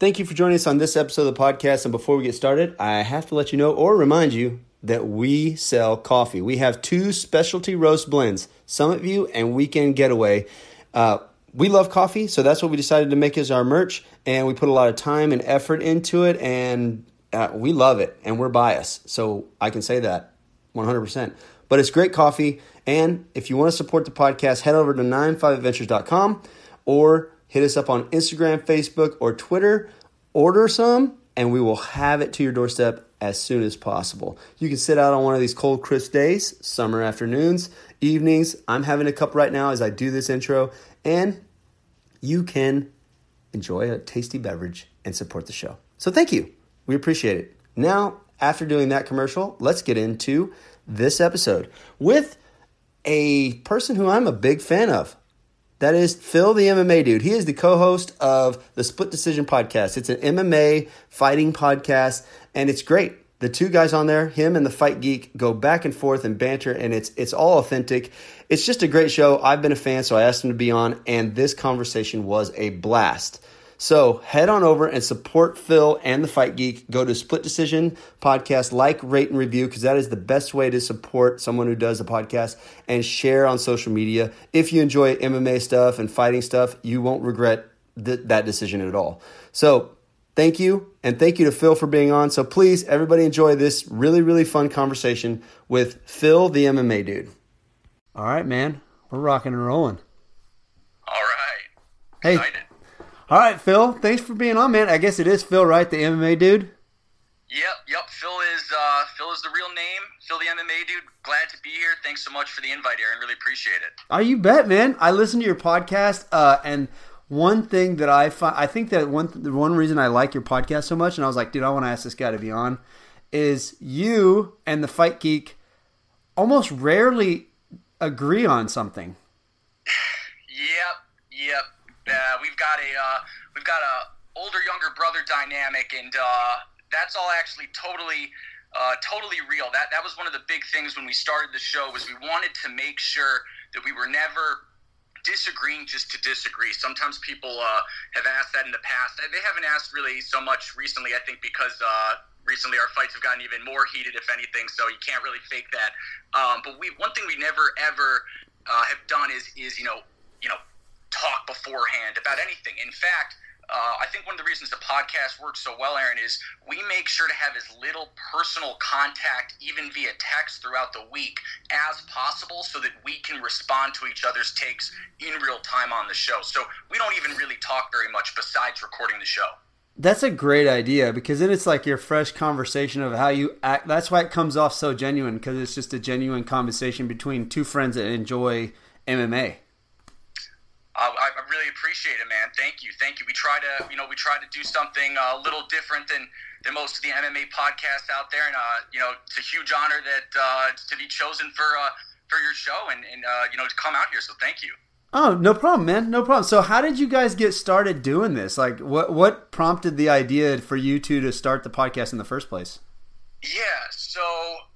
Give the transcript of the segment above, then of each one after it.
Thank you for joining us on this episode of the podcast. And before we get started, I have to let you know or remind you that we sell coffee. We have two specialty roast blends, Summit View and Weekend Getaway. Uh, we love coffee, so that's what we decided to make as our merch, and we put a lot of time and effort into it, and uh, we love it, and we're biased, so I can say that 100%. But it's great coffee, and if you want to support the podcast, head over to 95adventures.com or hit us up on Instagram, Facebook, or Twitter. Order some, and we will have it to your doorstep as soon as possible. You can sit out on one of these cold, crisp days, summer afternoons, evenings. I'm having a cup right now as I do this intro, and you can enjoy a tasty beverage and support the show. So thank you. We appreciate it. Now, after doing that commercial, let's get into this episode with a person who I'm a big fan of. That is Phil, the MMA dude. He is the co host of the Split Decision podcast. It's an MMA fighting podcast, and it's great. The two guys on there, him and the Fight Geek, go back and forth and banter, and it's it's all authentic. It's just a great show. I've been a fan, so I asked him to be on, and this conversation was a blast. So head on over and support Phil and the Fight Geek. Go to Split Decision Podcast, like, rate, and review because that is the best way to support someone who does a podcast and share on social media. If you enjoy MMA stuff and fighting stuff, you won't regret th- that decision at all. So thank you. And thank you to Phil for being on. So please, everybody enjoy this really, really fun conversation with Phil, the MMA dude. All right, man. We're rocking and rolling. All right. Hey. Excited. All right, Phil. Thanks for being on, man. I guess it is Phil, right? The MMA dude. Yep, yep. Phil is uh, Phil is the real name. Phil the MMA dude. Glad to be here. Thanks so much for the invite, Aaron. Really appreciate it. Oh, you bet, man. I listen to your podcast, uh, and one thing that I find, I think that one the one reason I like your podcast so much, and I was like, dude, I want to ask this guy to be on, is you and the Fight Geek almost rarely agree on something. Yep, yep. Uh, we've got a uh, we've got a older younger brother dynamic, and uh, that's all actually totally. Uh, totally real. That that was one of the big things when we started the show was we wanted to make sure that we were never disagreeing just to disagree. Sometimes people uh, have asked that in the past. They haven't asked really so much recently, I think, because uh, recently our fights have gotten even more heated, if anything. So you can't really fake that. Um, but we one thing we never ever uh, have done is is you know you know talk beforehand about anything. In fact. Uh, I think one of the reasons the podcast works so well, Aaron, is we make sure to have as little personal contact, even via text, throughout the week as possible so that we can respond to each other's takes in real time on the show. So we don't even really talk very much besides recording the show. That's a great idea because then it's like your fresh conversation of how you act. That's why it comes off so genuine because it's just a genuine conversation between two friends that enjoy MMA. Uh, I, I really appreciate it, man. Thank you, thank you. We try to, you know, we try to do something uh, a little different than than most of the MMA podcasts out there, and uh, you know, it's a huge honor that uh, to be chosen for uh, for your show and and uh, you know to come out here. So thank you. Oh, no problem, man. No problem. So, how did you guys get started doing this? Like, what what prompted the idea for you two to start the podcast in the first place? Yeah, so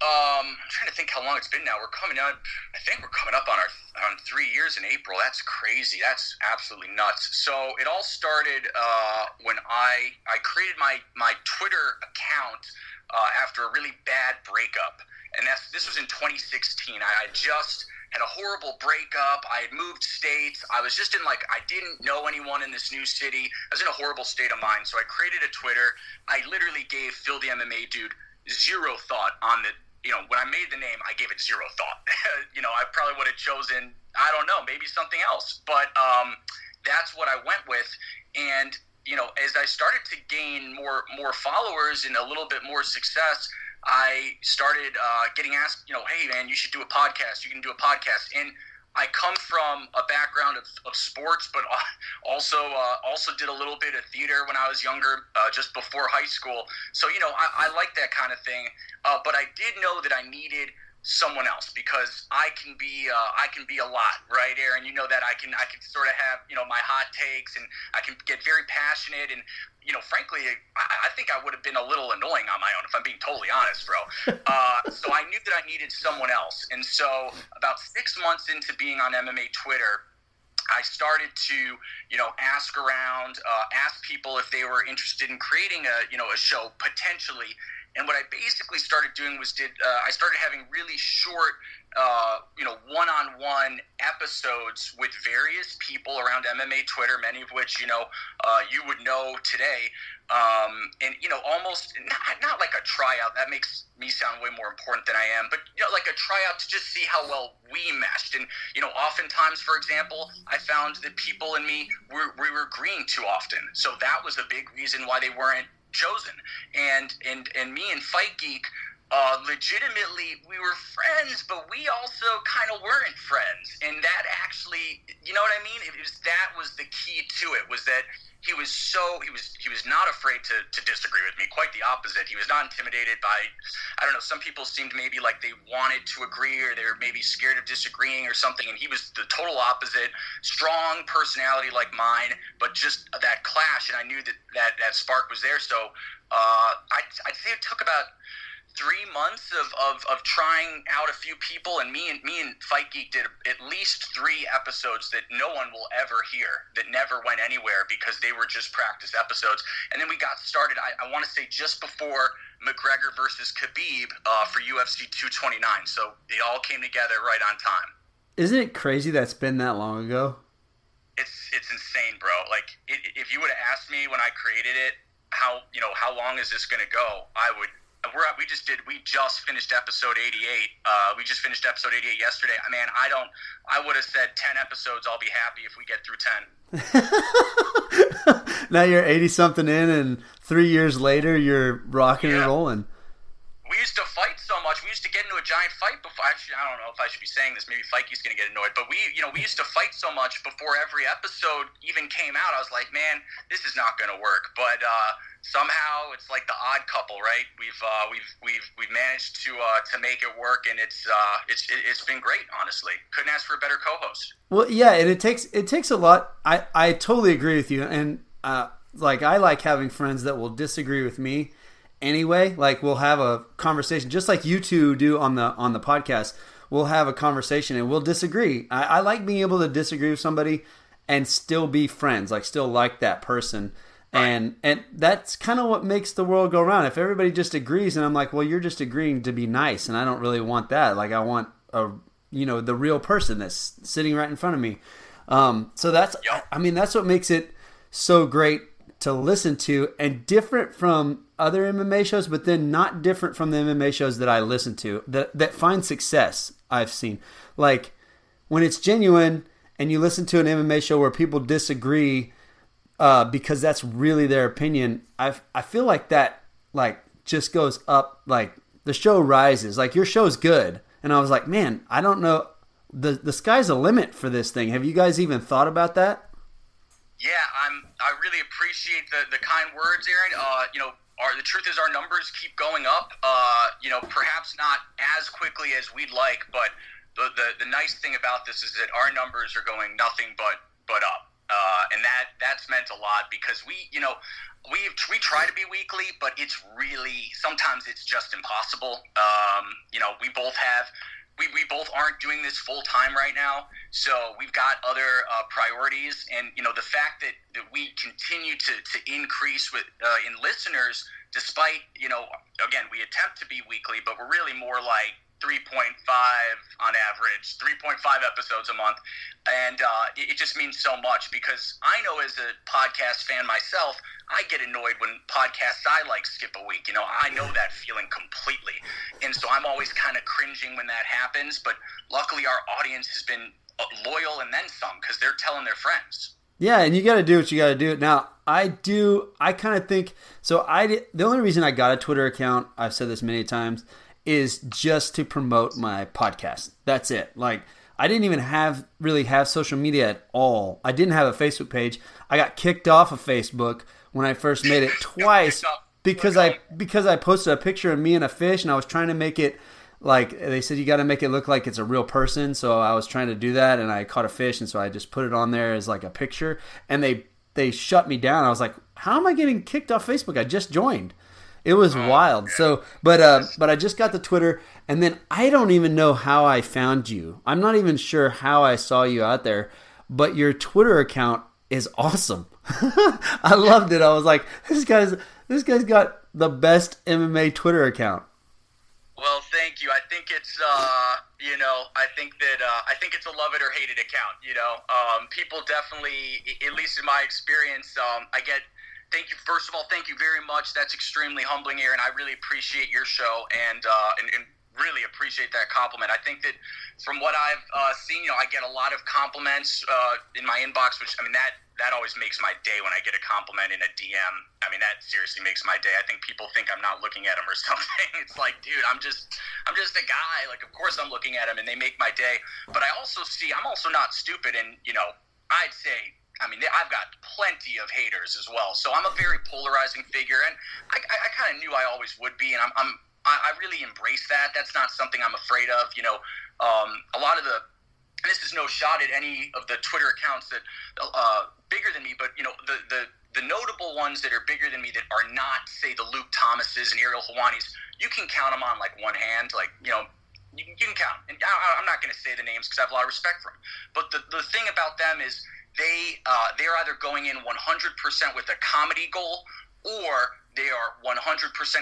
um, I'm trying to think how long it's been now. We're coming up. I think we're coming up on our on three years in April. That's crazy. That's absolutely nuts. So it all started uh, when I I created my my Twitter account uh, after a really bad breakup, and that's this was in 2016. I, I just had a horrible breakup. I had moved states. I was just in like I didn't know anyone in this new city. I was in a horrible state of mind. So I created a Twitter. I literally gave Phil the MMA dude zero thought on the you know when I made the name I gave it zero thought. You know I probably would have chosen I don't know maybe something else. But um, that's what I went with. And you know as I started to gain more more followers and a little bit more success I started uh, getting asked you know hey man you should do a podcast. You can do a podcast. And I come from a background of, of sports, but also uh, also did a little bit of theater when I was younger, uh, just before high school. So you know, I, I like that kind of thing. Uh, but I did know that I needed someone else because I can be uh, I can be a lot, right, Aaron? You know that I can I can sort of have you know my hot takes and I can get very passionate and you know frankly I, I think I would have been a little annoying on my own if I'm being totally honest, bro. Uh, so I knew that I needed someone else, and so about six months into being on MMA Twitter. I started to, you know, ask around, uh, ask people if they were interested in creating a, you know, a show potentially. And what I basically started doing was did uh, I started having really short, uh, you know, one-on-one episodes with various people around MMA Twitter, many of which you know uh, you would know today, um, and you know, almost not, not like a tryout. That makes me sound way more important than I am, but you know, like a tryout to just see how well we meshed. And you know, oftentimes, for example, I found that people and me were, we were agreeing too often, so that was a big reason why they weren't chosen. And and and me and Fight Geek uh, legitimately we were friends, but we also kind of weren't friends. And that actually, you know what I mean? It was that was the key to it was that he was so he was he was not afraid to, to disagree with me. Quite the opposite. He was not intimidated by I don't know. Some people seemed maybe like they wanted to agree or they were maybe scared of disagreeing or something. And he was the total opposite. Strong personality like mine, but just that clash. And I knew that that, that spark was there. So uh, I'd, I'd say it took about three months of, of, of trying out a few people and me and me and fight geek did at least three episodes that no one will ever hear that never went anywhere because they were just practice episodes. And then we got started i, I want to say just before mcgregor versus khabib uh, for ufc 229 so it all came together right on time. Isn't it crazy that's been that long ago? It's it's insane bro. Like it, if you would have asked me when i created it how you know how long is this going to go i would we're we just did we just finished episode 88 uh, we just finished episode 88 yesterday. I mean i don't i would have said 10 episodes i'll be happy if we get through 10 now you're 80 something in and three years later you're rocking yeah. and rolling we used to fight so much. We used to get into a giant fight before. Actually, I don't know if I should be saying this. Maybe Fikey's going to get annoyed. But we, you know, we used to fight so much before every episode even came out. I was like, man, this is not going to work. But uh, somehow it's like the odd couple, right? We've uh, we've we've we've managed to uh, to make it work, and it's uh, it's it's been great. Honestly, couldn't ask for a better co-host. Well, yeah, and it takes it takes a lot. I I totally agree with you, and uh, like I like having friends that will disagree with me anyway. Like we'll have a conversation, just like you two do on the on the podcast. We'll have a conversation and we'll disagree. I, I like being able to disagree with somebody and still be friends, like still like that person. And and that's kind of what makes the world go around. If everybody just agrees, and I'm like, well, you're just agreeing to be nice, and I don't really want that. Like I want a you know the real person that's sitting right in front of me. Um, so that's I mean that's what makes it so great to listen to and different from other MMA shows, but then not different from the MMA shows that I listen to that that find success. I've seen like when it's genuine and you listen to an MMA show where people disagree uh, because that's really their opinion. I I feel like that like just goes up like the show rises. Like your show's good, and I was like, man, I don't know. the The sky's the limit for this thing. Have you guys even thought about that? Yeah, I'm. I really appreciate the, the kind words, Aaron. Uh, you know, our, the truth is our numbers keep going up. Uh, you know, perhaps not as quickly as we'd like, but the, the, the nice thing about this is that our numbers are going nothing but but up. Uh, and that that's meant a lot because we, you know, we we try to be weekly, but it's really sometimes it's just impossible. Um, you know, we both have we, we both aren't doing this full time right now, so we've got other uh, priorities. And you know, the fact that, that we continue to, to increase with uh, in listeners, despite you know, again, we attempt to be weekly, but we're really more like 3.5 on average, 3.5 episodes a month. And uh, it, it, just means so much because I know as a podcast fan myself, I get annoyed when podcasts I like skip a week. You know, I know that feeling completely. And so I'm always kind of cringing when that happens. But luckily, our audience has been uh, loyal and then some because they're telling their friends. Yeah, and you got to do what you got to do. Now, I do. I kind of think so. I the only reason I got a Twitter account, I've said this many times, is just to promote my podcast. That's it. Like I didn't even have really have social media at all. I didn't have a Facebook page. I got kicked off of Facebook when I first made it twice because I because I posted a picture of me and a fish and I was trying to make it like they said you got to make it look like it's a real person. So I was trying to do that and I caught a fish and so I just put it on there as like a picture and they they shut me down. I was like, how am I getting kicked off Facebook? I just joined. It was oh, wild. So, but uh, but I just got the Twitter, and then I don't even know how I found you. I'm not even sure how I saw you out there. but your Twitter account is awesome. I loved it. I was like, this guy's this guy's got the best MMA Twitter account. Well, thank you. I think it's, uh, you know, I think that uh, I think it's a love it or hate it account. You know, um, people definitely, at least in my experience, um, I get. Thank you. First of all, thank you very much. That's extremely humbling, Aaron. I really appreciate your show and uh, and, and really appreciate that compliment. I think that from what I've uh, seen, you know, I get a lot of compliments uh, in my inbox, which I mean that that always makes my day when I get a compliment in a DM. I mean, that seriously makes my day. I think people think I'm not looking at them or something. It's like, dude, I'm just, I'm just a guy. Like, of course I'm looking at them, and they make my day. But I also see, I'm also not stupid, and you know, I'd say. I mean, I've got plenty of haters as well. So I'm a very polarizing figure, and I, I, kind of knew I always would be, and I'm, I'm I, really embrace that. That's not something I'm afraid of. You know, um, a lot of the this is no shot at any of the Twitter accounts that uh, bigger than me, but you know the the the notable ones that are bigger than me that are not say the Luke Thomases and Ariel Helwanis, you can count them on like one hand. Like you know, you, you can count. And I, I'm not going to say the names because I have a lot of respect for them. But the the thing about them is they uh, they're either going in 100% with a comedy goal or they are 100%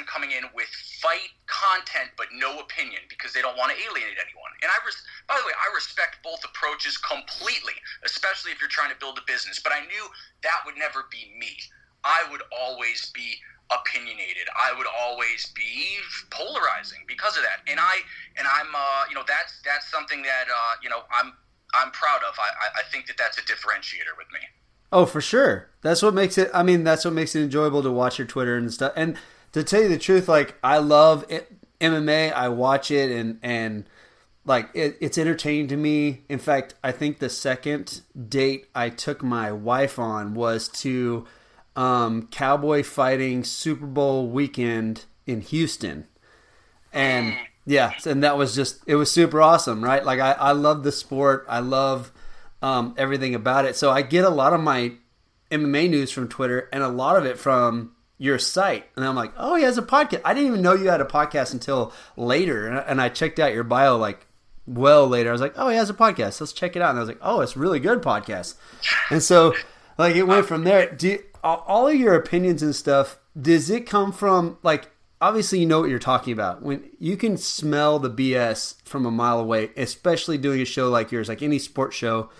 coming in with fight content but no opinion because they don't want to alienate anyone. And I, res- by the way, I respect both approaches completely, especially if you're trying to build a business. But I knew that would never be me. I would always be opinionated. I would always be polarizing because of that. And I and I'm uh, you know that's that's something that uh, you know I'm I'm proud of. I, I think that that's a differentiator with me. Oh, for sure. That's what makes it. I mean, that's what makes it enjoyable to watch your Twitter and stuff. And to tell you the truth, like I love it, MMA. I watch it and and like it, it's entertaining to me. In fact, I think the second date I took my wife on was to um, cowboy fighting Super Bowl weekend in Houston, and yeah, and that was just it was super awesome, right? Like I I love the sport. I love um, everything about it. So I get a lot of my MMA news from Twitter and a lot of it from your site. And I'm like, oh, he has a podcast. I didn't even know you had a podcast until later. And I checked out your bio like well later. I was like, oh, he has a podcast. Let's check it out. And I was like, oh, it's really good podcast. And so like it went from there. Do all of your opinions and stuff, does it come from like obviously you know what you're talking about when you can smell the bs from a mile away especially doing a show like yours like any sports show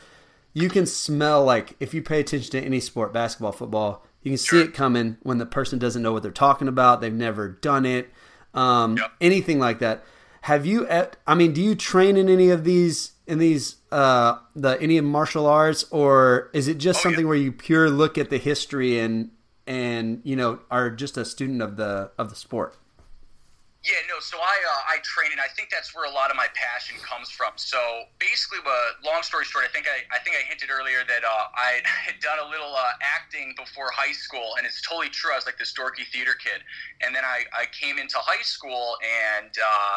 you can smell like if you pay attention to any sport, basketball, football, you can see it coming when the person doesn't know what they're talking about. They've never done it, um, yep. anything like that. Have you? I mean, do you train in any of these in these uh, the any of martial arts, or is it just oh, something yeah. where you pure look at the history and and you know are just a student of the of the sport? Yeah, no. So I uh, I train, and I think that's where a lot of my passion comes from. So basically, uh, long story short, I think I, I think I hinted earlier that uh, I had done a little uh, acting before high school, and it's totally true. I was like this dorky theater kid, and then I, I came into high school, and uh,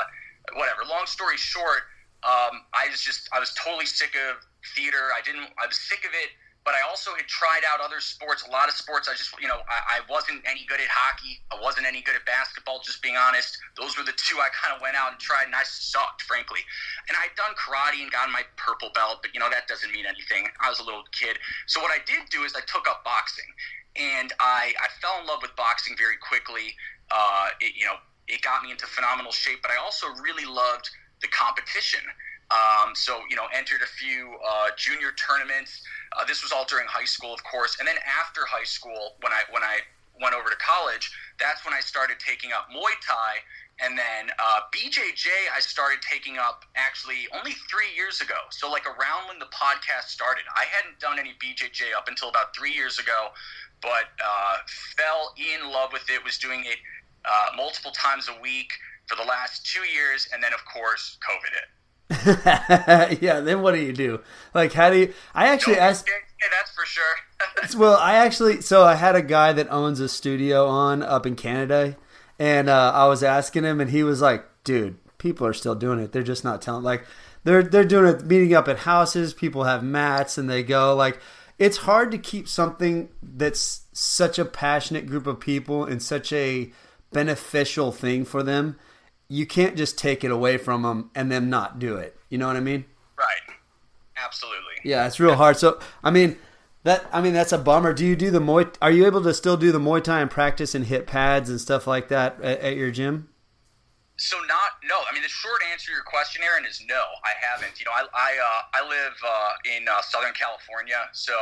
whatever. Long story short, um, I was just I was totally sick of theater. I didn't. I was sick of it but I also had tried out other sports. A lot of sports, I just, you know, I, I, wasn't any good at hockey. I wasn't any good at basketball, just being honest. Those were the two I kind of went out and tried, and I sucked, frankly. And I'd done karate and gotten my purple belt, but, you know, that doesn't mean anything. I was a little kid. So what I did do is I took up boxing, and I, I fell in love with boxing very quickly. Uh, it, you know, it got me into phenomenal shape, but I also really loved the competition. Um, so, you know, entered a few uh, junior tournaments. Uh, this was all during high school, of course, and then after high school, when I when I went over to college, that's when I started taking up Muay Thai, and then uh, BJJ I started taking up actually only three years ago. So like around when the podcast started, I hadn't done any BJJ up until about three years ago, but uh, fell in love with it. Was doing it uh, multiple times a week for the last two years, and then of course COVID hit. yeah, then what do you do? Like, how do you? I actually no, asked. Yeah, that's for sure. well, I actually, so I had a guy that owns a studio on up in Canada, and uh, I was asking him, and he was like, "Dude, people are still doing it. They're just not telling. Like, they're they're doing it, meeting up at houses. People have mats, and they go like." It's hard to keep something that's such a passionate group of people and such a beneficial thing for them you can't just take it away from them and then not do it. You know what I mean? Right. absolutely. Yeah, it's real hard. So, I mean, that I mean that's a bummer. Do you do the Muay? Are you able to still do the Muay Thai and practice and hit pads and stuff like that at, at your gym? So not no. I mean, the short answer to your question, Aaron, is no. I haven't. You know, I I, uh, I live uh, in uh, Southern California, so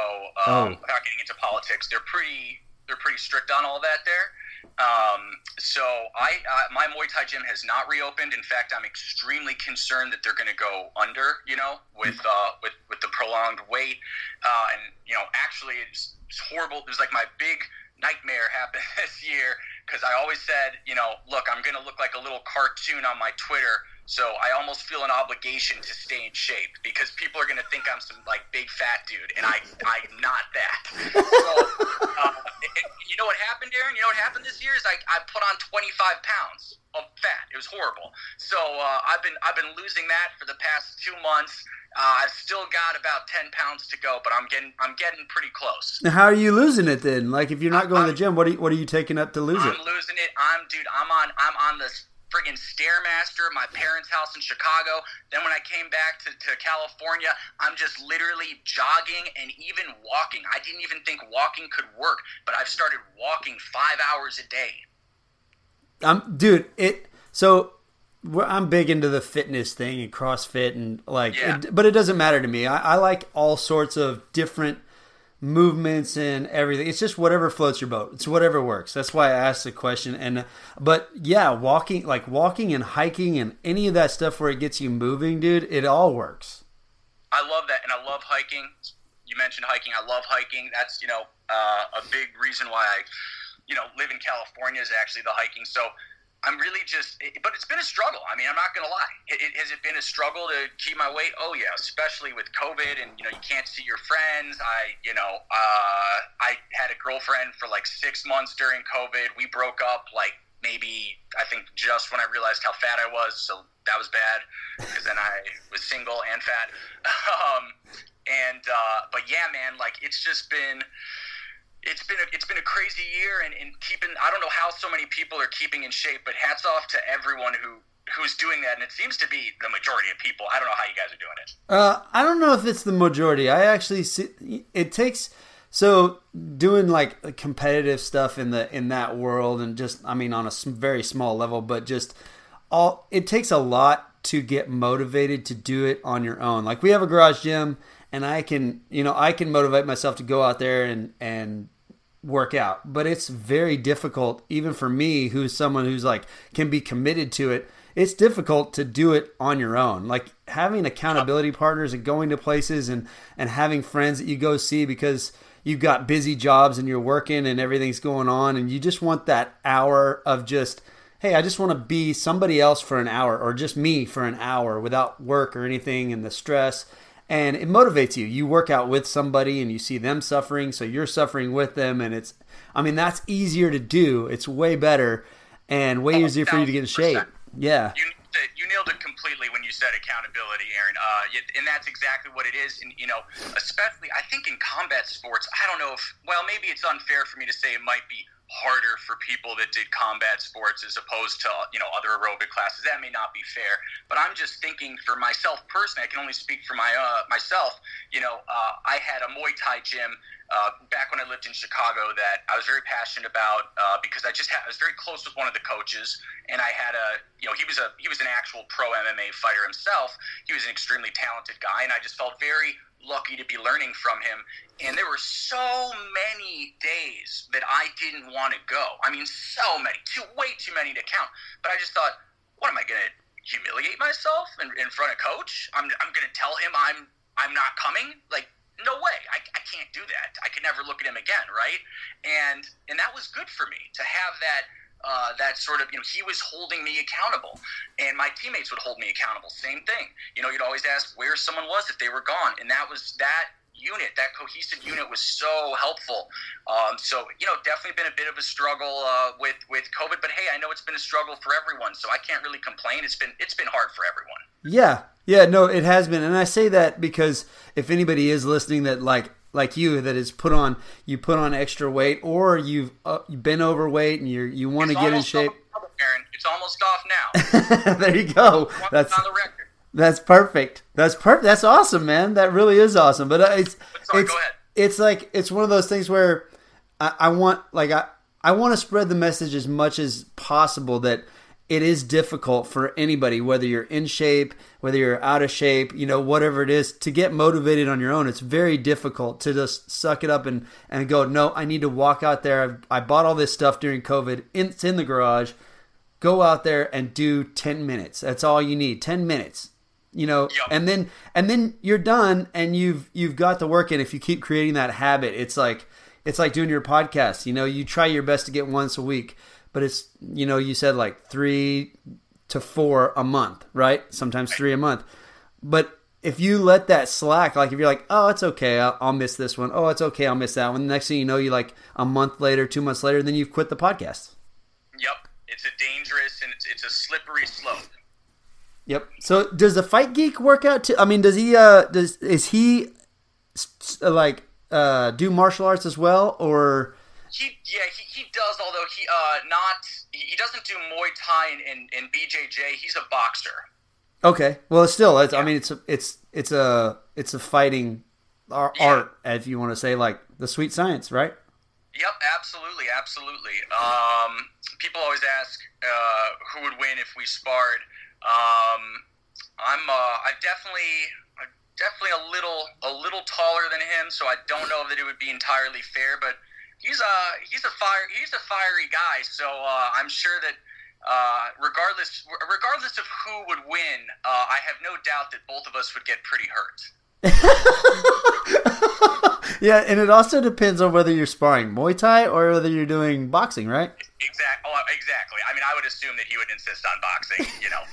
um, oh. without getting into politics, they're pretty they're pretty strict on all that there. Um, so I uh, my Muay Thai gym has not reopened. In fact, I'm extremely concerned that they're going to go under. You know, with uh, with with the prolonged wait, uh, and you know, actually, it's, it's horrible. It was like my big nightmare happened this year because I always said, you know, look, I'm going to look like a little cartoon on my Twitter so I almost feel an obligation to stay in shape because people are going to think I'm some like big fat dude, and I I'm not that. So uh, you know what happened, Aaron? You know what happened this year is I I put on 25 pounds of fat. It was horrible. So uh, I've been I've been losing that for the past two months. Uh, I've still got about 10 pounds to go, but I'm getting I'm getting pretty close. Now, how are you losing it then? Like if you're not going I'm, to the gym, what are you, what are you taking up to lose I'm it? I'm losing it. I'm dude. I'm on I'm on this friggin' Stairmaster, my parents' house in Chicago. Then when I came back to, to California, I'm just literally jogging and even walking. I didn't even think walking could work, but I've started walking five hours a day. Um, dude, it so I'm big into the fitness thing and CrossFit and like, yeah. it, but it doesn't matter to me. I, I like all sorts of different movements and everything. It's just whatever floats your boat. It's whatever works. That's why I asked the question. And but yeah, walking like walking and hiking and any of that stuff where it gets you moving, dude, it all works. I love that, and I love hiking. You mentioned hiking. I love hiking. That's you know uh, a big reason why I you know live in California is actually the hiking. So I'm really just, but it's been a struggle. I mean, I'm not going to lie. It, it, has it been a struggle to keep my weight? Oh yeah, especially with COVID and you know you can't see your friends. I you know uh, I had a girlfriend for like six months during COVID. We broke up like maybe I think just when I realized how fat I was, so that was bad because then I was single and fat. Um, and uh, but yeah, man, like it's just been it's been a, it's been a crazy year and, and keeping I don't know how so many people are keeping in shape, but hats off to everyone who who's doing that, and it seems to be the majority of people. I don't know how you guys are doing it. Uh, I don't know if it's the majority. I actually see it takes so doing like competitive stuff in the in that world, and just I mean on a very small level, but just all it takes a lot to get motivated to do it on your own. Like we have a garage gym and I can, you know, I can motivate myself to go out there and and work out. But it's very difficult, even for me, who's someone who's like can be committed to it. It's difficult to do it on your own. Like having accountability partners and going to places and and having friends that you go see because you've got busy jobs and you're working and everything's going on and you just want that hour of just hey, I just want to be somebody else for an hour or just me for an hour without work or anything and the stress and it motivates you. You work out with somebody and you see them suffering, so you're suffering with them, and it's, I mean, that's easier to do. It's way better and way oh, easier for you to get in shape. Yeah. You, you nailed it completely when you said accountability, Aaron. Uh, and that's exactly what it is. And you know, especially I think in combat sports, I don't know if well, maybe it's unfair for me to say it might be harder for people that did combat sports as opposed to you know other aerobic classes. That may not be fair, but I'm just thinking for myself personally. I can only speak for my uh, myself. You know, uh, I had a Muay Thai gym uh, back when I lived in Chicago that I was very passionate about uh, because I just had, I was very close with one of the coaches, and I had a you know he was a he was an actual pro MMA fighter himself. He was an extremely talented guy, and I just felt very lucky to be learning from him. And there were so many days that I didn't want to go. I mean, so many, too way too many to count. But I just thought, what am I going to humiliate myself in, in front of coach? I'm, I'm going to tell him I'm I'm not coming. Like, no way. I, I can't do that. I can never look at him again, right? And and that was good for me to have that uh, that sort of, you know, he was holding me accountable, and my teammates would hold me accountable. Same thing. You know, you'd always ask where someone was if they were gone, and that was that unit, that cohesive unit was so helpful. Um, so you know, definitely been a bit of a struggle uh, with with COVID, but hey, I know it's been a struggle for everyone, so I can't really complain. It's been it's been hard for everyone. Yeah, yeah, no, it has been, and I say that because if anybody is listening, that like like you that is put on you put on extra weight or you've uh, been overweight and you you want to get in shape. Off, Aaron. It's almost off now. there you go. That's on the record. That's perfect. That's perfect. That's awesome, man. That really is awesome. But uh, it's Sorry, it's go ahead. it's like it's one of those things where I, I want like I I want to spread the message as much as possible that it is difficult for anybody, whether you're in shape, whether you're out of shape, you know, whatever it is, to get motivated on your own. It's very difficult to just suck it up and, and go, no, I need to walk out there. I, I bought all this stuff during COVID. It's in the garage. Go out there and do 10 minutes. That's all you need. 10 minutes. You know, Yep. and then and then you're done and you've you've got the work in. If you keep creating that habit, it's like it's like doing your podcast. You know, you try your best to get once a week, but it's you know, you said like three to four a month, right? Sometimes three a month. But if you let that slack, like if you're like, oh, it's okay, I'll, I'll miss this one. Oh, it's okay, I'll miss that one. The next thing you know, you like a month later, two months later, then you've quit the podcast. Yep. It's a dangerous and it's, it's a slippery slope. Yep. So does the fight geek work out too? I mean, does he? Uh, does is he like uh do martial arts as well, or? He yeah he, he does although he uh not he doesn't do Muay Thai and, and, and BJJ. He's a boxer. Okay. Well, it's still. It's, I mean, it's a, it's it's a it's a fighting ar- Yeah. art, if you want to say like the sweet science, right? Yep, absolutely, absolutely. Um, people always ask uh, who would win if we sparred. Um, I'm uh, I definitely I'm definitely a little a little taller than him, so I don't know that it would be entirely fair. But he's a he's a fire he's a fiery guy, so uh, I'm sure that. Uh, regardless, regardless of who would win, uh, I have no doubt that both of us would get pretty hurt. yeah, and it also depends on whether you're sparring Muay Thai or whether you're doing boxing, right? Exact. Oh, exactly. I mean, I would assume that he would insist on boxing. You know.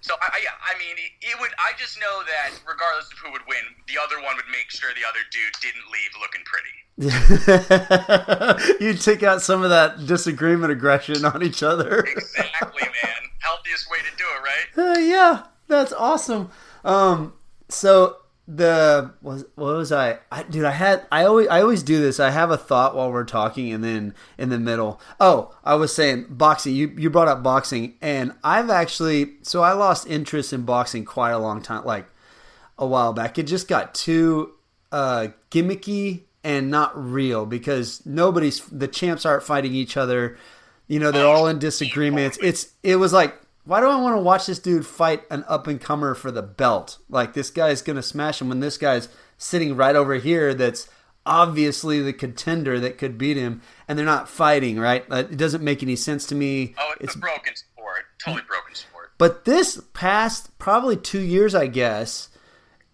So I, I- yeah, I mean, it would. I just know that regardless of who would win, the other one would make sure the other dude didn't leave looking pretty. you take out some of that disagreement aggression on each other. Exactly, man. Healthiest way to do it, right? Uh, yeah, that's awesome. Um, so the was what was I? I? Dude, I had I always I always do this. I have a thought while we're talking, and then in the middle. Oh, I was saying boxing. You you brought up boxing, and I've actually so I lost interest in boxing quite a long time, like a while back. It just got too uh, gimmicky and not real because nobody's the champs aren't fighting each other. You know, they're all in disagreements. It's it was like, why do I want to watch this dude fight an up and comer for the belt? Like this guy's gonna smash him when this guy's sitting right over here. That's obviously the contender that could beat him, and they're not fighting. Right? It doesn't make any sense to me. Oh, it's, a broken sport. Totally broken sport. But this past probably two years, I guess,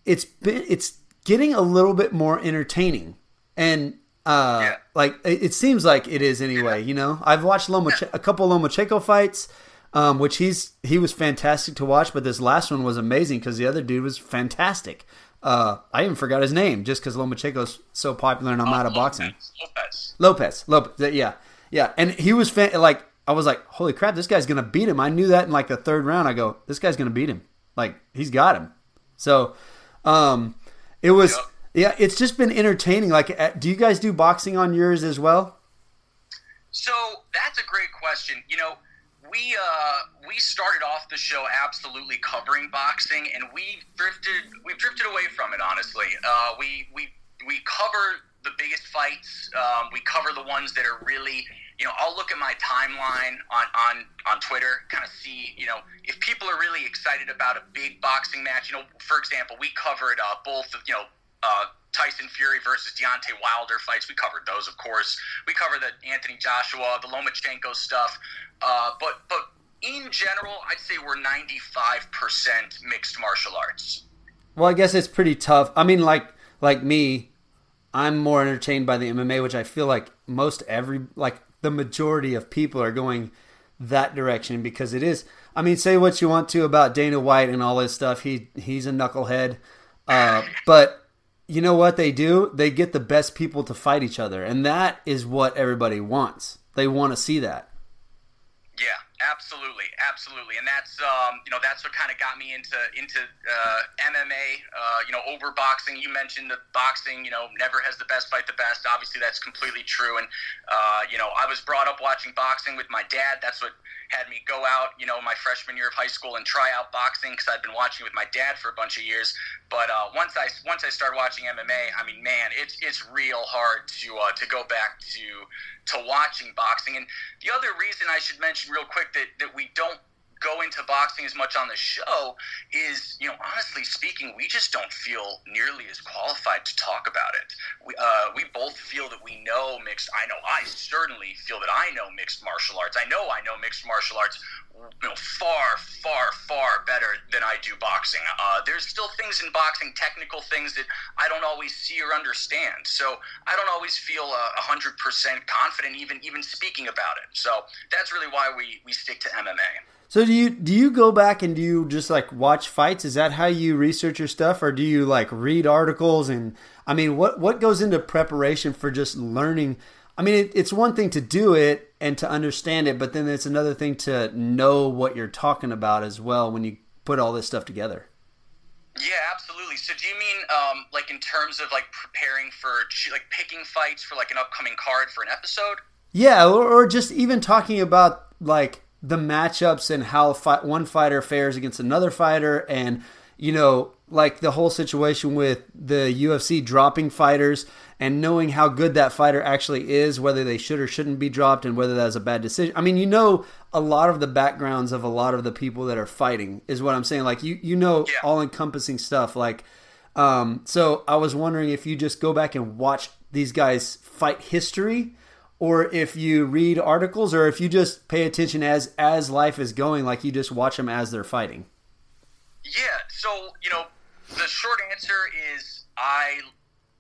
it's been it's getting a little bit more entertaining, and uh, Yeah. like it, seems like it is anyway. You know, I've watched Lomache- a couple Lomachenko fights, um, which he's he was fantastic to watch, but this last one was amazing because the other dude was fantastic. Uh, I even forgot his name just because Lomachenko's so popular and I'm out of boxing. Lopez. Lopez. Lopez. Yeah. Yeah. And he was fan- like, I was like, holy crap, this guy's going to beat him. I knew that in like the third round. I go, this guy's going to beat him. Like, he's got him. So, um, it was, Yep. yeah, it's just been entertaining. Like, uh, do you guys do boxing on yours as well? So that's a great question. You know, we uh, we started off the show absolutely covering boxing, and we drifted we've drifted away from it. Honestly, uh, we we we cover the biggest fights. Um, we cover the ones that are really. You know, I'll look at my timeline on, on, on Twitter, kind of see, you know, if people are really excited about a big boxing match. You know, for example, we covered uh, both of, you know, uh, Tyson Fury versus Deontay Wilder fights. We covered those, of course. We covered the Anthony Joshua, the Lomachenko stuff. Uh, but but in general, I'd say we're ninety five percent mixed martial arts. Well, I guess it's pretty tough. I mean, like, like me, I'm more entertained by the MMA, which I feel like most every, like, the majority of people are going that direction because it is. I mean, say what you want to about Dana White and all his stuff. He he's a knucklehead, uh, but you know what they do? They get the best people to fight each other, and that is what everybody wants. They want to see that. Absolutely, absolutely, and that's um, you know that's what kind of got me into into uh, MMA. Uh, you know, over boxing. You mentioned the boxing. You know, never has the best fight the best. Obviously, that's completely true. And uh, you know, I was brought up watching boxing with my dad. That's what had me go out. You know, my freshman year of high school and try out boxing because I'd been watching with my dad for a bunch of years. But uh, once I once I started watching MMA, I mean, man, it's it's real hard to uh, to go back to to watching boxing. And the other reason I should mention real quick that, that we don't go into boxing as much on the show is, you know, honestly speaking, we just don't feel nearly as qualified to talk about it. We, uh, we both feel that we know mixed. I know I certainly feel that I know mixed martial arts. I know I know mixed martial arts you know, far, far, far better than I do boxing. Uh, there's still things in boxing, technical things that I don't always see or understand. So I don't always feel a hundred percent confident, even even speaking about it. So that's really why we we stick to MMA. So do you do you go back and do you just like watch fights? Is that how you research your stuff, or do you like read articles? And I mean, what what goes into preparation for just learning? I mean, it, it's one thing to do it and to understand it, but then it's another thing to know what you're talking about as well when you put all this stuff together. Yeah, absolutely. So, do you mean um, like in terms of like preparing for like picking fights for like an upcoming card for an episode? Yeah, or, or just even talking about like the matchups and how one fighter fares against another fighter and you know like the whole situation with the UFC dropping fighters and knowing how good that fighter actually is whether they should or shouldn't be dropped and whether that's a bad decision. I mean, you know a lot of the backgrounds of a lot of the people that are fighting is what I'm saying like you you know yeah. all encompassing stuff like um so I was wondering if you just go back and watch these guys fight history or if you read articles or if you just pay attention as as life is going like you just watch them as they're fighting. Yeah so you know the short answer is i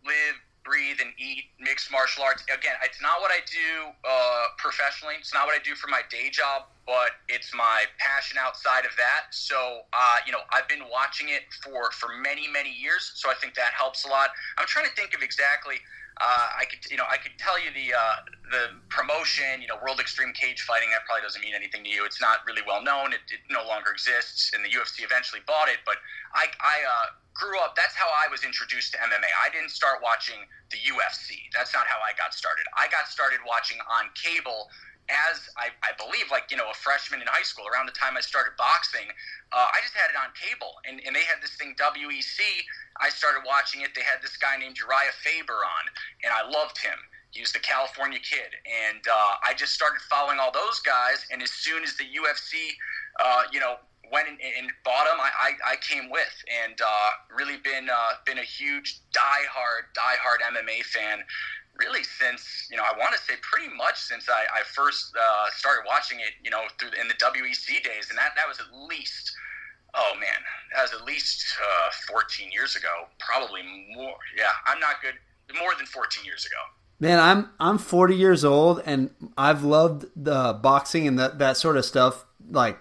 live breathe and eat mixed martial arts. Again it's not what i do uh, professionally. It's not what i do for my day job but it's my passion outside of that. So uh, you know i've been watching it for for many many years so i think that helps a lot. I'm trying to think of exactly uh, I could, you know, I could tell you the uh, the promotion, you know, World Extreme Cage Fighting. That probably doesn't mean anything to you. It's not really well known. It, it no longer exists, and the UFC eventually bought it. But I, I uh, grew up. That's how I was introduced to MMA. I didn't start watching the UFC. That's not how I got started. I got started watching on cable as I, I, believe, like, you know, a freshman in high school, around the time I started boxing, uh, I just had it on cable. And, and they had this thing, WEC. I started watching it. They had this guy named Uriah Faber on, and I loved him. He was the California kid. And uh, I just started following all those guys. And as soon as the UFC, uh, you know, went and, and bought him, I, I, I, came with, and uh, really been uh, been a huge diehard diehard MMA fan really since you know I want to say pretty much since I, I first uh, started watching it you know through in the WEC days and that that was at least oh man that was at least uh, 14 years ago probably more yeah I'm not good more than 14 years ago. Man I'm I'm 40 years old and I've loved the boxing and that that sort of stuff like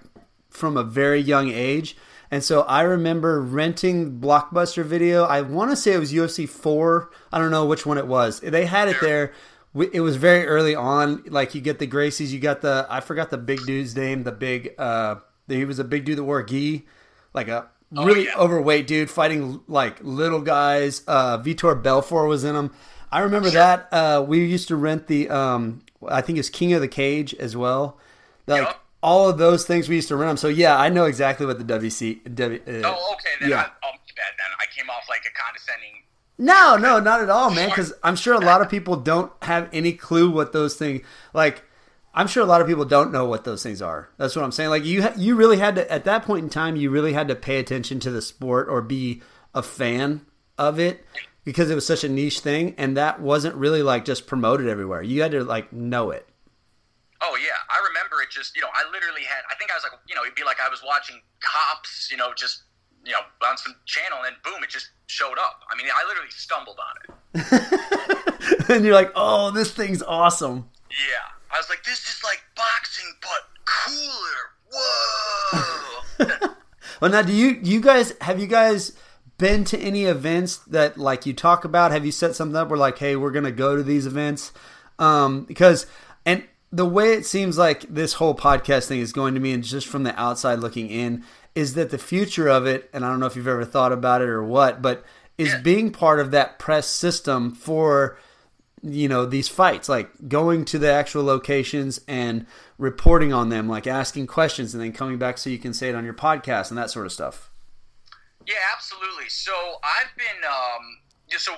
from a very young age and so I remember renting Blockbuster Video. I want to say it was UFC 4. I don't know which one it was. They had it there. It was very early on. Like you get the Gracies, you got the I forgot the big dude's name. The big uh, he was a big dude that wore a gi, like a oh, really yeah. overweight dude fighting like little guys. Uh, Vitor Belfort was in them. I remember sure. that. Uh, we used to rent the um, I think it's King of the Cage as well. Like yep all of those things we used to run them. So yeah, I know exactly what the WEC. W, uh, oh, okay. Then yeah. I, oh, bad. Then I came off like a condescending. No, no, not at all, man. Because I'm sure a lot of people don't have any clue what those things like. I'm sure a lot of people don't know what those things are. That's what I'm saying. Like you, you really had to at that point in time, you really had to pay attention to the sport or be a fan of it because it was such a niche thing, and that wasn't really like just promoted everywhere. You had to like know it. Oh yeah, I remember it. Just you know, I literally had. I think I was like, you know, it'd be like I was watching Cops, you know, just you know, on some channel, and then boom, it just showed up. I mean, I literally stumbled on it. and you're like, oh, this thing's awesome. Yeah, I was like, this is like boxing, but cooler. Whoa. well, now, do you you guys have you guys? been to any events that like you talk about have you set something up where like hey we're gonna go to these events um because the way it seems like this whole podcast thing is going to me, and just from the outside looking in, is that the future of it, and I don't know if you've ever thought about it or what, but is Yeah. being part of that press system for you know these fights like going to the actual locations and reporting on them like asking questions and then coming back so you can say it on your podcast and that sort of stuff Yeah, absolutely. So I've been, um, so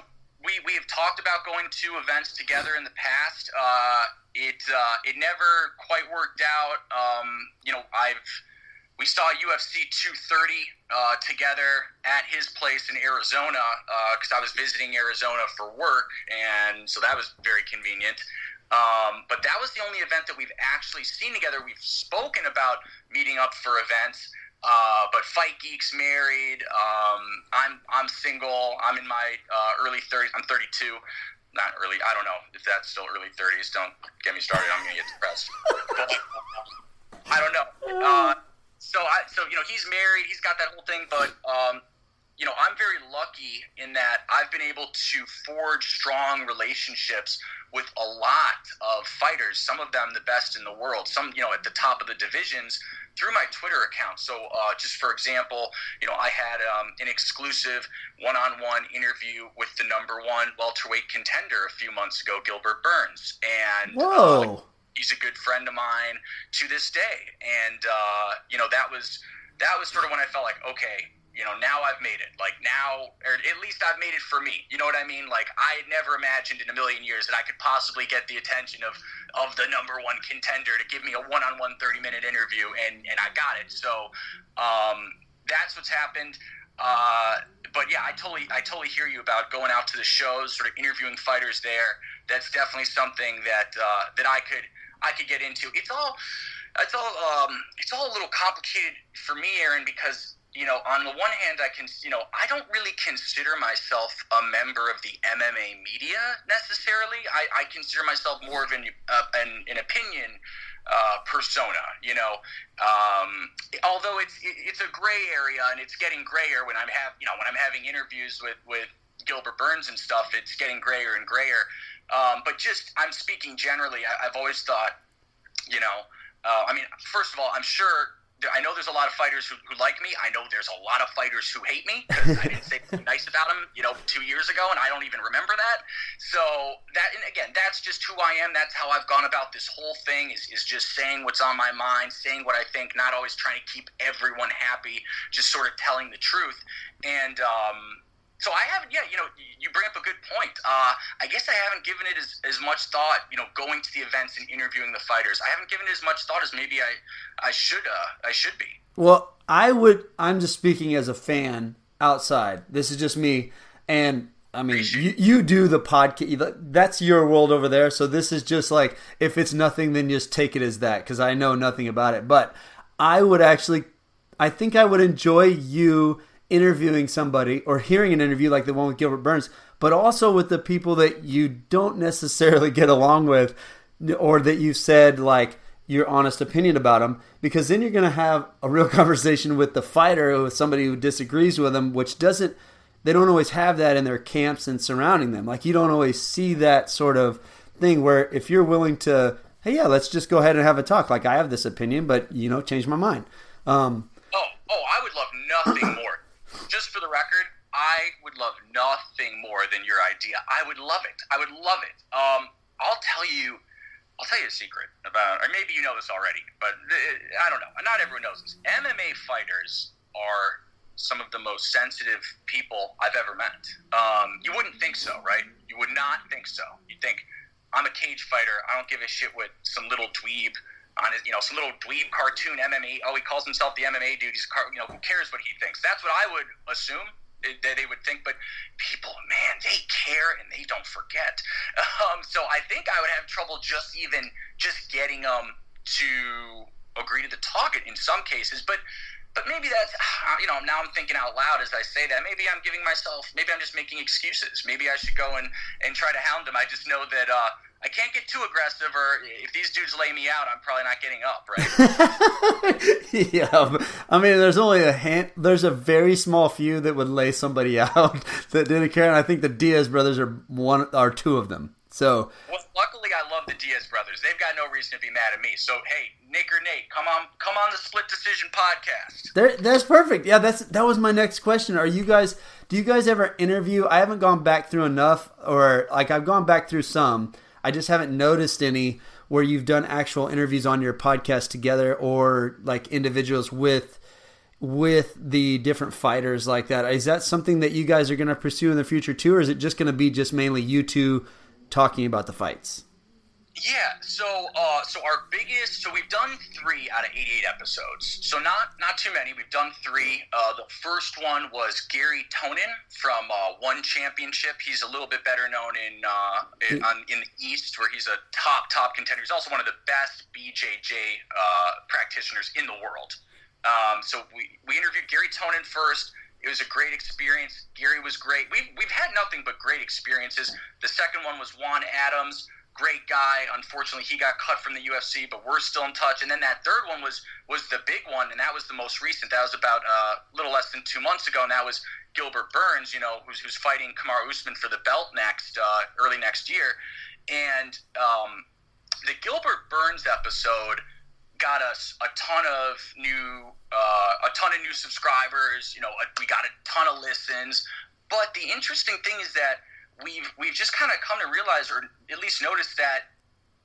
we we have talked about going to events together in the past. Uh, it uh, it never quite worked out. Um, you know, I've we saw UFC 230 uh, together at his place in Arizona because I was visiting Arizona for work, and so that was very convenient. Um, but that was the only event that we've actually seen together. We've spoken about meeting up for events, uh, but Fight Geek's married. Um, I'm I'm single. I'm in my uh, early 30s. I'm 32. Not early. I don't know if that's still early 30s. Don't get me started. I'm gonna get depressed. But, I don't know. Uh, so I so you know he's married. He's got that whole thing, but um, you know I'm very lucky in that I've been able to forge strong relationships with a lot of fighters. Some of them the best in the world. Some you know at the top of the divisions through my Twitter account. So, uh, just for example, you know, I had um, an exclusive one-on-one interview with the number one welterweight contender a few months ago, Gilbert Burns, and uh, whoa he's a good friend of mine to this day. And uh, you know, that was that was sort of when I felt like, okay, you know, now I've made it. Like now, or at least I've made it for me. You know what I mean? Like I had never imagined in a million years that I could possibly get the attention of of the number one contender to give me a one-on-one 30-minute interview, and and I got it. So um, that's what's happened. Uh, but yeah, I totally, I totally hear you about going out to the shows, sort of interviewing fighters there. That's definitely something that uh, that I could, I could get into. It's all, it's all, um, it's all a little complicated for me, Aaron, because you know, on the one hand, I can, you know, I don't really consider myself a member of the MMA media necessarily. I, I consider myself more of an, uh, an, an opinion uh, persona, you know. Um, although it's it, it's a gray area and it's getting grayer when I'm have you know when I'm having interviews with with Gilbert Burns and stuff, it's getting grayer and grayer. Um, but just I'm speaking generally. I, I've always thought, you know, uh, I mean, first of all, I'm sure. I know there's a lot of fighters who, who like me. I know there's a lot of fighters who hate me. I didn't say anything nice about them, you know, two years ago, and I don't even remember that. So that, and again, that's just who I am. That's how I've gone about this whole thing. Is is just saying what's on my mind, saying what I think, not always trying to keep everyone happy, just sort of telling the truth. And um, so I haven't, yet. you know, you bring up a good point. Uh, I guess I haven't given it as, as much thought, you know, going to the events and interviewing the fighters. I haven't given it as much thought as maybe I, I should, uh, I should be. Well, I would. I'm just speaking as a fan outside. This is just me, and I mean, you, you do the podcast. That's your world over there. So this is just like if it's nothing, then just take it as that because I know nothing about it. But I would actually, I think I would enjoy you interviewing somebody or hearing an interview like the one with Gilbert Burns, but also with the people that you don't necessarily get along with, or that you've said like your honest opinion about them because then you're going to have a real conversation with the fighter or with somebody who disagrees with them which doesn't they don't always have that in their camps and surrounding them. Like you don't always see that sort of thing where if you're willing to hey yeah let's just go ahead and have a talk. Like i have this opinion but you know change my mind. Um, Oh, oh, I would love nothing more. Just for the record, I would love nothing more than your idea. I would love it. I would love it. Um, I'll tell you. I'll tell you a secret about, or maybe you know this already, but uh, I don't know. Not everyone knows this. MMA fighters are some of the most sensitive people I've ever met. Um, you wouldn't think so, right? You would not think so. You'd think I'm a cage fighter. I don't give a shit what some little dweeb on his, you know, some little dweeb cartoon MMA. Oh, he calls himself the MMA dude. He's, you know, who cares what he thinks? That's what I would assume that they would think. But people, man, they care and they don't forget. Um, so I think I would have trouble just even just getting them to agree to the target in some cases. But but maybe that's you know now I'm thinking out loud as I say that. Maybe I'm giving myself. Maybe I'm just making excuses. Maybe I should go and and try to hound them. I just know that. Uh, I can't get too aggressive, or if these dudes lay me out, I'm probably not getting up, right? yeah, um, I mean, there's only a hand. There's a very small few that would lay somebody out that didn't care, and I think the Diaz brothers are one, are two of them. So, well, luckily, I love the Diaz brothers. They've got no reason to be mad at me. So, hey, Nick or Nate, come on, come on the Split Decision podcast. There, that's perfect. Yeah, that's that was my next question. Are you guys? Do you guys ever interview? I haven't gone back through enough, or like I've gone back through some. I just haven't noticed any where you've done actual interviews on your podcast together, or like individuals with with the different fighters like that. Is that something that you guys are going to pursue in the future too, or is it just going to be just mainly you two talking about the fights? Yeah, so uh, so our biggest, so we've done three out of eighty-eight episodes. So not not too many. We've done three. Uh, the first one was Garry Tonon from uh, One Championship. He's a little bit better known in uh, in, on, in the East, where he's a top top contender. He's also one of the best BJJ uh, practitioners in the world. Um, so we, we interviewed Garry Tonon first. It was a great experience. Garry was great. We've, we've had nothing but great experiences. The second one was Juan Adams. Great guy. Unfortunately, he got cut from the UFC, but we're still in touch. And then that third one was was the big one, and that was the most recent. That was about uh, a little less than two months ago, and that was Gilbert Burns. You know, who's, who's fighting Kamaru Usman for the belt next uh, early next year. And um, the Gilbert Burns episode got us a ton of new uh, a ton of new subscribers. You know, we got a ton of listens. But the interesting thing is that we've we've just kind of come to realize, or at least notice that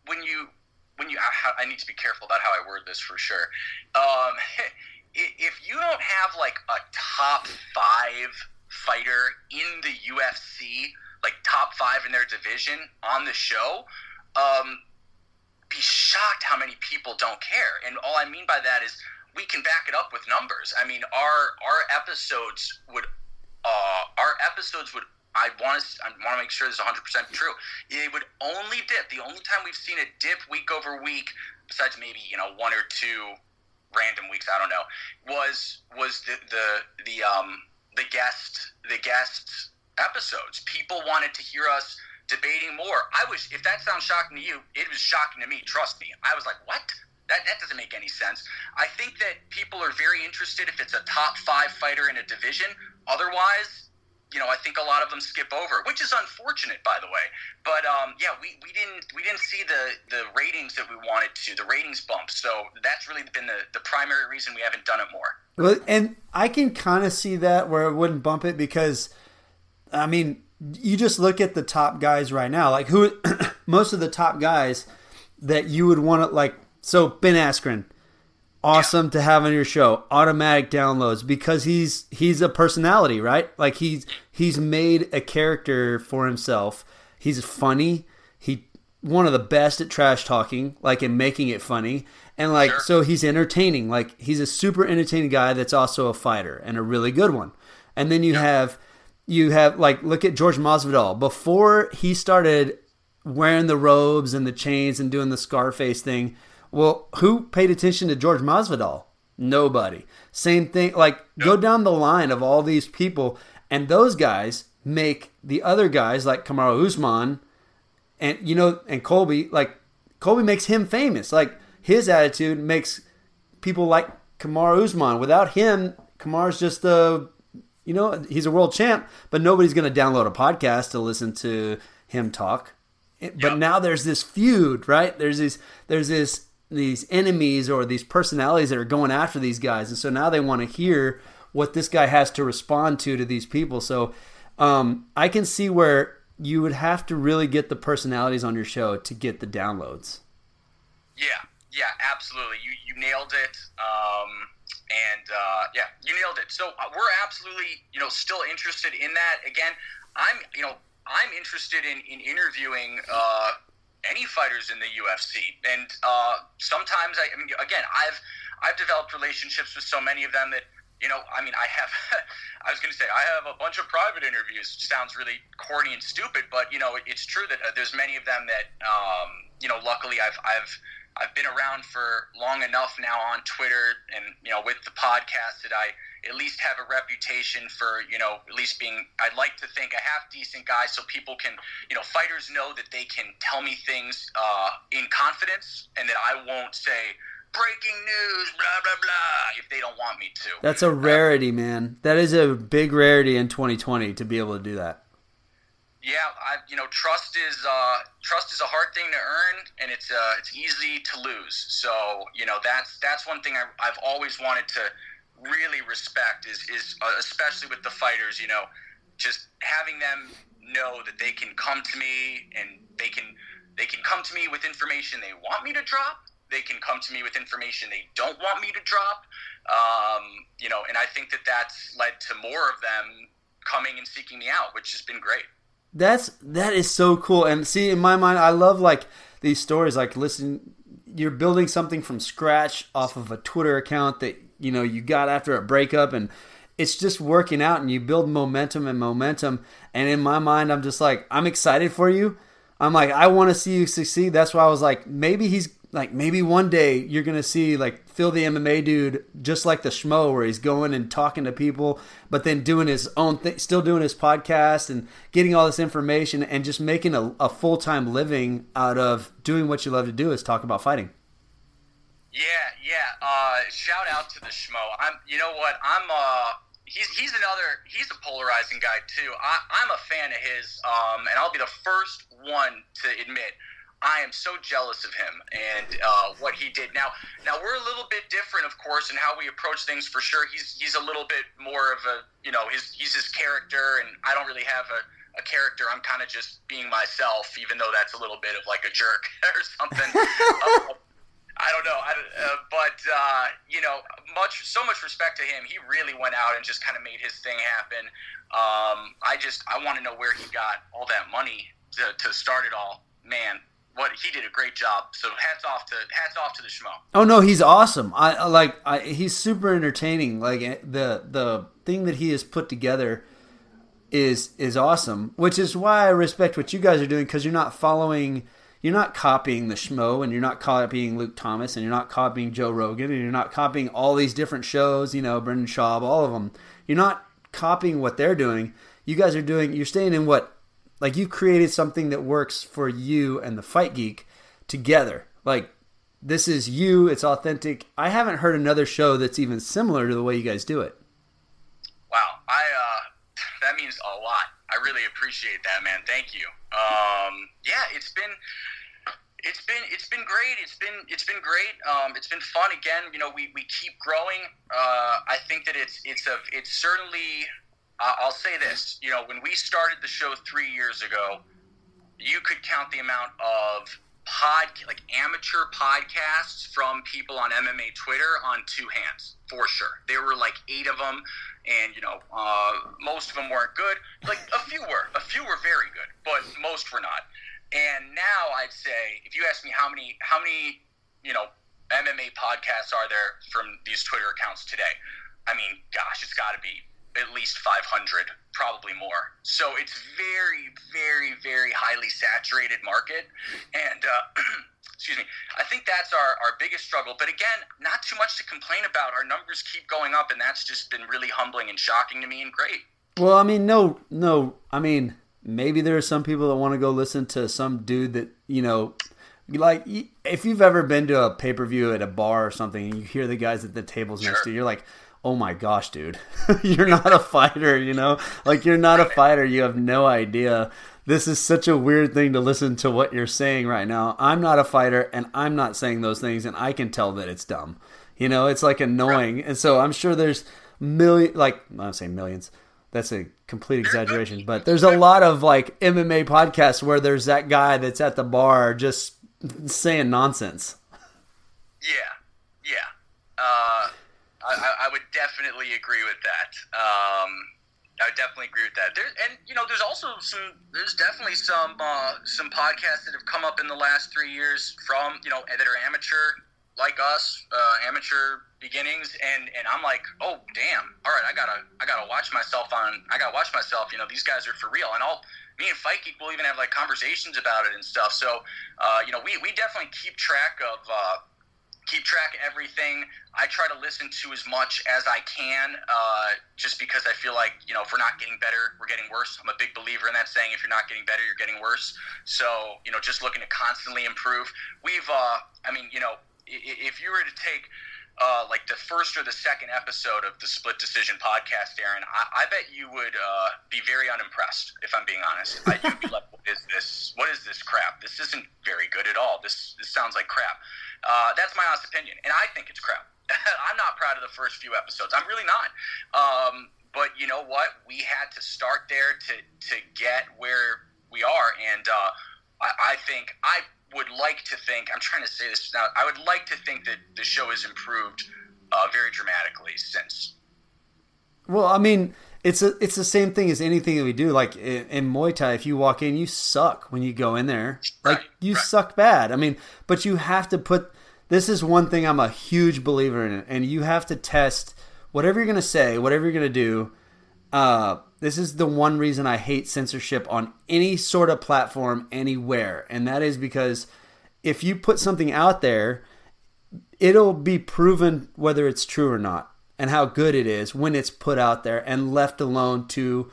when you when you I, need to be careful about how I word this for sure. Um, if you don't have like a top five fighter in the UFC, like top five in their division on the show, um, be shocked how many people don't care. And all I mean by that is we can back it up with numbers. I mean, our our episodes would uh, our episodes would I want to I want to make sure this is 100 percent true. It would only dip. The only time we've seen it dip week over week, besides maybe you know one or two random weeks, I don't know, was was the the the um the guest the guest episodes. People wanted to hear us debating more. I was, if that sounds shocking to you, it was shocking to me. Trust me. I was like, what? That, that doesn't make any sense. I think that people are very interested if it's a top five fighter in a division. Otherwise, you know, I think a lot of them skip over, which is unfortunate, by the way. But um, yeah, we, we didn't we didn't see the the ratings that we wanted to, the ratings bump. So that's really been the the primary reason we haven't done it more. Well, and I can kind of see that where it wouldn't bump it because, I mean, you just look at the top guys right now. Like who, most of the top guys that you would want to like. So Ben Askren, awesome yeah. to have on your show. Automatic downloads because he's he's a personality, right? Like he's he's made a character for himself. He's funny. He one of the best at trash talking, like in making it funny. And like sure. so he's entertaining. Like he's a super entertaining guy that's also a fighter and a really good one. And then you yeah. have you have like look at George Masvidal before he started wearing the robes and the chains and doing the Scarface thing. Well, who paid attention to George Masvidal? Nobody. Same thing. Like go down the line of all these people, and those guys make the other guys like Kamaru Usman, and you know, and Colby. Like Colby makes him famous. Like his attitude makes people like Kamaru Usman. Without him, Kamaru's just a you know, he's a world champ, but nobody's going to download a podcast to listen to him talk. But yep. now there's this feud, right? There's these, there's this, these enemies or these personalities that are going after these guys, and so now they want to hear what this guy has to respond to to these people. So um, I can see where you would have to really get the personalities on your show to get the downloads. Yeah, yeah, absolutely. You you nailed it. Um, and uh, yeah, you nailed it. So uh, we're absolutely, you know, still interested in that. Again, I'm, you know, I'm interested in, in interviewing uh, any fighters in the UFC, and uh, sometimes I, I mean, again, I've I've developed relationships with so many of them that you know, I mean, I have, I was going to say, I have a bunch of private interviews. Sounds really corny and stupid, but you know, it's true that uh, there's many of them that, um, you know, luckily I've, I've I've been around for long enough now on Twitter and you know with the podcast that I at least have a reputation for you know at least being I'd like to think a half decent guy so people can you know fighters know that they can tell me things uh, in confidence and that I won't say breaking news blah blah blah if they don't want me to. That's a rarity, man. That is a big rarity in 2020 to be able to do that. yeah, I, you know, trust is uh, trust is a hard thing to earn, and it's uh, it's easy to lose. So you know, that's that's one thing I, I've always wanted to really respect is is uh, especially with the fighters. You know, just having them know that they can come to me and they can they can come to me with information they want me to drop. They can come to me with information they don't want me to drop. Um, you know, and I think that that's led to more of them coming and seeking me out, which has been great. That's that is so cool. And see, in my mind, I love like these stories. Like, listen, you're building something from scratch off of a Twitter account that you know you got after a breakup, and it's just working out. And you build momentum and momentum. And in my mind, I'm just like, I'm excited for you. I'm like, I want to see you succeed. That's why I was like, maybe he's like maybe one day you're gonna see like Phil the MMA dude just like the schmo where he's going and talking to people, but then doing his own thing, still doing his podcast and getting all this information and just making a, a full time living out of doing what you love to do is talk about fighting. Yeah, yeah. Uh, shout out to the schmo. I'm. You know what? I'm. Uh, he's he's another. He's a polarizing guy too. I, I'm a fan of his. Um, and I'll be the first one to admit I am so jealous of him and uh, what he did. Now, now we're a little bit different, of course, in how we approach things. For sure, he's he's a little bit more of a you know his he's his character, and I don't really have a, a character. I'm kind of just being myself, even though that's a little bit of like a jerk or something. uh, I don't know, I, uh, but uh, you know, much so much respect to him. He really went out and just kind of made his thing happen. Um, I just I want to know where he got all that money to, to start it all. Man, what he did a great job. So hats off to hats off to the schmo. Oh no, he's awesome. I like I, he's super entertaining. Like eh, the the thing that he has put together is is awesome. Which is why I respect what you guys are doing because you're not following. You're not copying the schmo, and you're not copying Luke Thomas, and you're not copying Joe Rogan, and you're not copying all these different shows. You know, Brendan Schaub, all of them. You're not copying what they're doing. You guys are doing. You're staying in what like you've created something that works for you and the fight geek together. Like this is you, it's authentic. I haven't heard another show that's even similar to the way you guys do it. Wow, I uh that means a lot. I really appreciate that, man. Thank you. Um yeah, it's been it's been it's been great. It's been it's been great. Um, it's been fun. Again, you know, we, we keep growing. Uh, I think that it's it's a it's certainly uh, I'll say this: you know, when we started the show three years ago, you could count the amount of pod like amateur podcasts from people on MMA Twitter on two hands for sure. There were like eight of them, and you know, uh, most of them weren't good. Like a few were, a few were very good, but most were not. And now I'd say, if you ask me how many, how many, you know, MMA podcasts are there from these Twitter accounts today? I mean, gosh, it's got to be at least 500, probably more. So it's very, very, very highly saturated market, and uh, excuse me, I think that's our our biggest struggle. But again, not too much to complain about. Our numbers keep going up, and that's just been really humbling and shocking to me, and great. Well, I mean, no, no, I mean, maybe there are some people that want to go listen to some dude that you know like if you've ever been to a pay per view at a bar or something, and you hear the guys at the tables sure. next to you, you're like, oh my gosh, dude, you're not a fighter, you know? Like, you're not a fighter. You have no idea. This is such a weird thing to listen to what you're saying right now. I'm not a fighter, and I'm not saying those things, and I can tell that it's dumb. You know, it's like annoying. And so I'm sure there's million, like, I'm saying millions. That's a complete exaggeration, but there's a lot of like MMA podcasts where there's that guy that's at the bar just saying nonsense. Yeah, yeah. Uh, I, I would definitely agree with that. Um, I definitely agree with that. There, and you know, there's also some. There's definitely some uh, some podcasts that have come up in the last three years from you know that are amateur like us, uh, amateur beginnings, and and I'm like, oh damn, all right, I gotta I gotta watch myself on. I gotta watch myself. You know, these guys are for real, and I'll me and Fight Geek will even have like conversations about it and stuff. So, uh, you know, we we definitely keep track of. Keep track of everything. I try to listen to as much as I can, uh, just because I feel like you know if we're not getting better, we're getting worse. I'm a big believer in that saying: if you're not getting better, you're getting worse. So you know, just looking to constantly improve. We've, uh, I mean, you know, if you were to take uh, like the first or the second episode of the Split Decision podcast, Aaron, I, I bet you would uh, be very unimpressed. If I'm being honest, I, you'd be like, "What is this? What is this crap? This isn't very good at all. This this sounds like crap." Uh, that's my honest opinion, and I think it's crap. I'm not proud of the first few episodes. I'm really not. Um, but you know what? We had to start there to to get where we are, and uh, I, I think I would like to think I'm trying to say this now. I would like to think that the show has improved uh, very dramatically since. Well, I mean, it's a it's the same thing as anything that we do. Like in, in Muay Thai, if you walk in, you suck when you go in there. Like Right, you right. suck bad. I mean, but you have to put. This is one thing I'm a huge believer in, and you have to test whatever you're going to say, whatever you're going to do. Uh, this is the one reason I hate censorship on any sort of platform anywhere, and that is because if you put something out there, it'll be proven whether it's true or not and how good it is when it's put out there and left alone to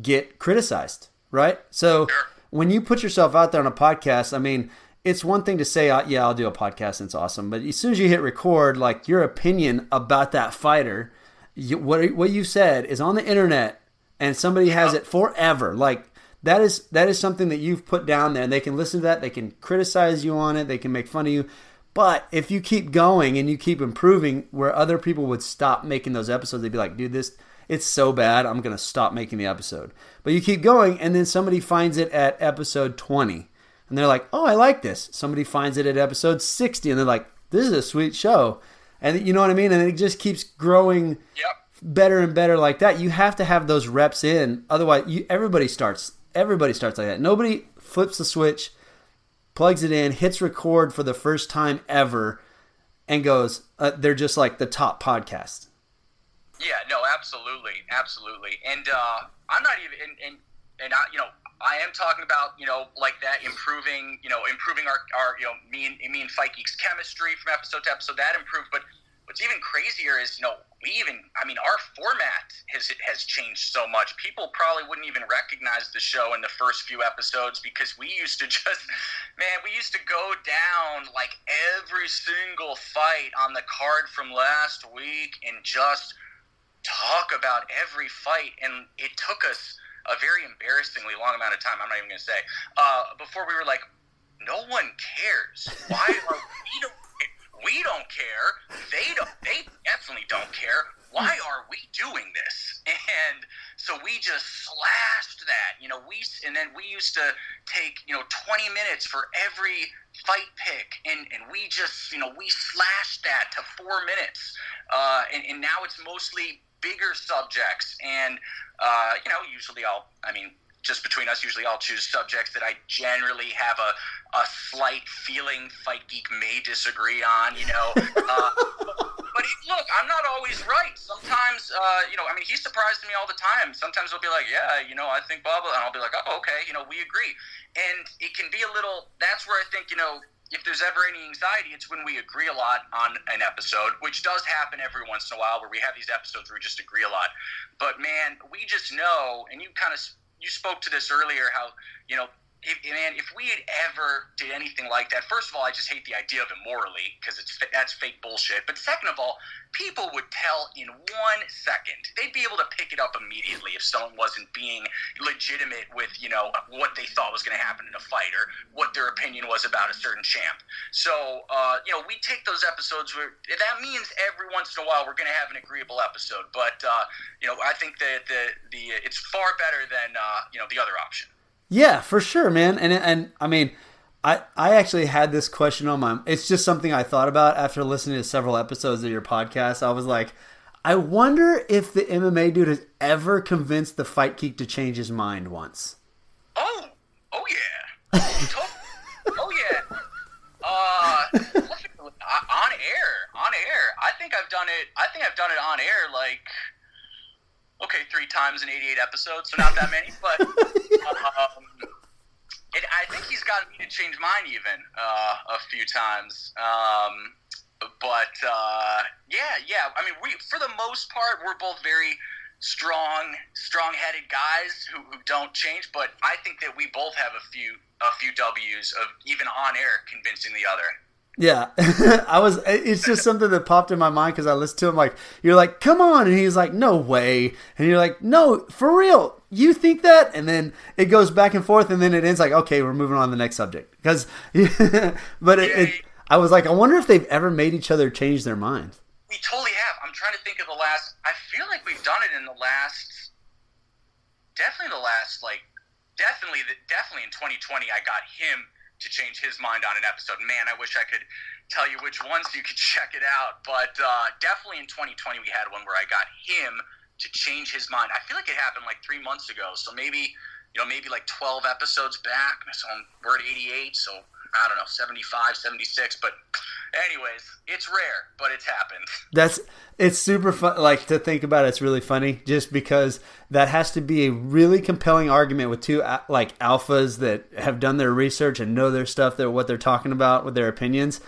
get criticized, right? So when you put yourself out there on a podcast, I mean, it's one thing to say, uh, yeah, I'll do a podcast and it's awesome. But as soon as you hit record, like your opinion about that fighter, you, what, what you said is on the internet and somebody has it forever. Like that is that is something that you've put down there and they can listen to that, they can criticize you on it, they can make fun of you. But if you keep going and you keep improving, where other people would stop making those episodes, they'd be like, dude, this it's so bad, I'm gonna stop making the episode. But you keep going, and then somebody finds it at episode 20, and they're like, oh, I like this. Somebody finds it at episode 60, and they're like, this is a sweet show. And you know what I mean? And it just keeps growing Yep. Better and better like that. You have to have those reps in. Otherwise, you, everybody starts. Everybody starts like that. Nobody flips the switch, plugs it in, hits record for the first time ever, and goes. Uh, they're just like the top podcast. Yeah, no, absolutely, absolutely. And uh, I'm not even, and, and, and I, you know, I am talking about, you know, like that improving, you know, improving our, our you know, me and me and Fight Geek's chemistry from episode to episode. That improved, but what's even crazier is, you know, we even, I mean, our format has has changed so much. People probably wouldn't even recognize the show in the first few episodes because we used to just, man, we used to go down like every single fight on the card from last week and just talk about every fight, and it took us a very embarrassingly long amount of time. I'm not even going to say uh, before we were like, no one cares. Why are we don't we don't care? They don't. They definitely don't care. Why are we doing this? And so we just slashed that. You know, we and then we used to take you know 20 minutes for every fight pick, and and we just you know we slashed that to four minutes. Uh, and, and now it's mostly bigger subjects, and uh, you know usually I'll I mean just between us, usually I'll choose subjects that I generally have a, a slight feeling Fight Geek may disagree on, you know. Uh, but he, look, I'm not always right. Sometimes, uh, you know, I mean, he surprises me all the time. Sometimes he'll be like, yeah, you know, I think blah, blah, and I'll be like, oh, okay, you know, we agree. And it can be a little, that's where I think, you know, if there's ever any anxiety, it's when we agree a lot on an episode, which does happen every once in a while where we have these episodes where we just agree a lot. But man, we just know, and you kind of you spoke to this earlier, how you know, if, man, if we had ever did anything like that, first of all, I just hate the idea of it morally because it's that's fake bullshit. But second of all, people would tell in one second. They'd be able to pick it up immediately if someone wasn't being legitimate with you know what they thought was going to happen in a fight or what their opinion was about a certain champ. So uh, you know, we take those episodes where that means every once in a while we're going to have an agreeable episode. But uh, you know, I think that the the it's far better than uh, you know the other option. Yeah, for sure, man. And and I mean, I I actually had this question on my. It's just something I thought about after listening to several episodes of your podcast. I was like, I wonder if the MMA dude has ever convinced the Fight Geek to change his mind once. Oh, oh yeah, oh yeah. Uh, on air, on air. I think I've done it. I think I've done it on air like okay, three times in 88 episodes, so not that many, but um, it, I think he's gotten me to change mine even uh, a few times. Um, but uh, yeah, yeah. I mean, we for the most part we're both very strong, strong-headed guys who, who don't change. But I think that we both have a few a few W's of even on air convincing the other. Yeah, I was. It's just something that popped in my mind because I listened to him. Like you're like, come on, and he's like, no way, and you're like, no, for real, you think that? And then it goes back and forth, and then it ends like, okay, we're moving on to the next subject. Because, but it, it, I was like, I wonder if they've ever made each other change their minds. We totally have. I'm trying to think of the last. I feel like we've done it in the last, definitely the last like, definitely, definitely in 2020. I got him to change his mind on an episode. Man, I wish I could tell you which ones you could check it out. But uh, definitely in 2020, we had one where I got him to change his mind. I feel like it happened like three months ago. So maybe, you know, maybe like 12 episodes back. So we're at 88. So I don't know, 75, 76. But, anyways, it's rare, but it's happened. That's it's super fun. Like to think about it, it's really funny just because that has to be a really compelling argument with two like alphas that have done their research and know their stuff, that what they're talking about with their opinions.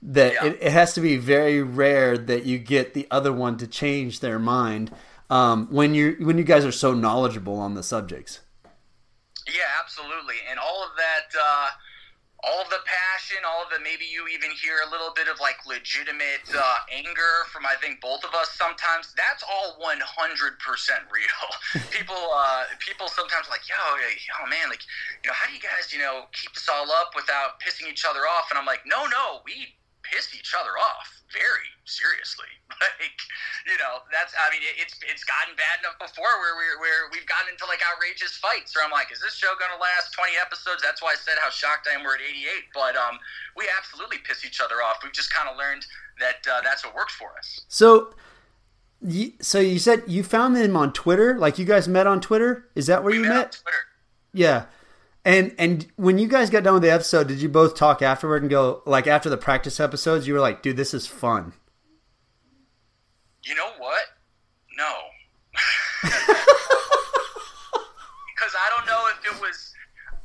That yeah. it, it, has to be very rare that you get the other one to change their mind um, when you when you guys are so knowledgeable on the subjects. Yeah, absolutely, and all of that. Uh all of the passion, all of the maybe you even hear a little bit of like legitimate uh, anger from I think both of us sometimes. That's all 100% real. people uh, people sometimes like, yo, oh man, like you know, how do you guys you know keep this all up without pissing each other off? And I'm like, no, no, we piss each other off very seriously. Like, you know, that's I mean, it's it's gotten bad enough before where we where we've gotten into like outrageous fights. Where I'm like, is this show going to last 20 episodes? That's why I said how shocked I am we're at 88. But um, we absolutely piss each other off. We've just kind of learned that uh, that's what works for us. So. You, so you said you found them on Twitter, like you guys met on Twitter. Is that where we you met? met? Yeah. And and when you guys got done with the episode, did you both talk afterward and go like after the practice episodes, you were like, "Dude, this is fun." You know what? No. because I don't know if it was.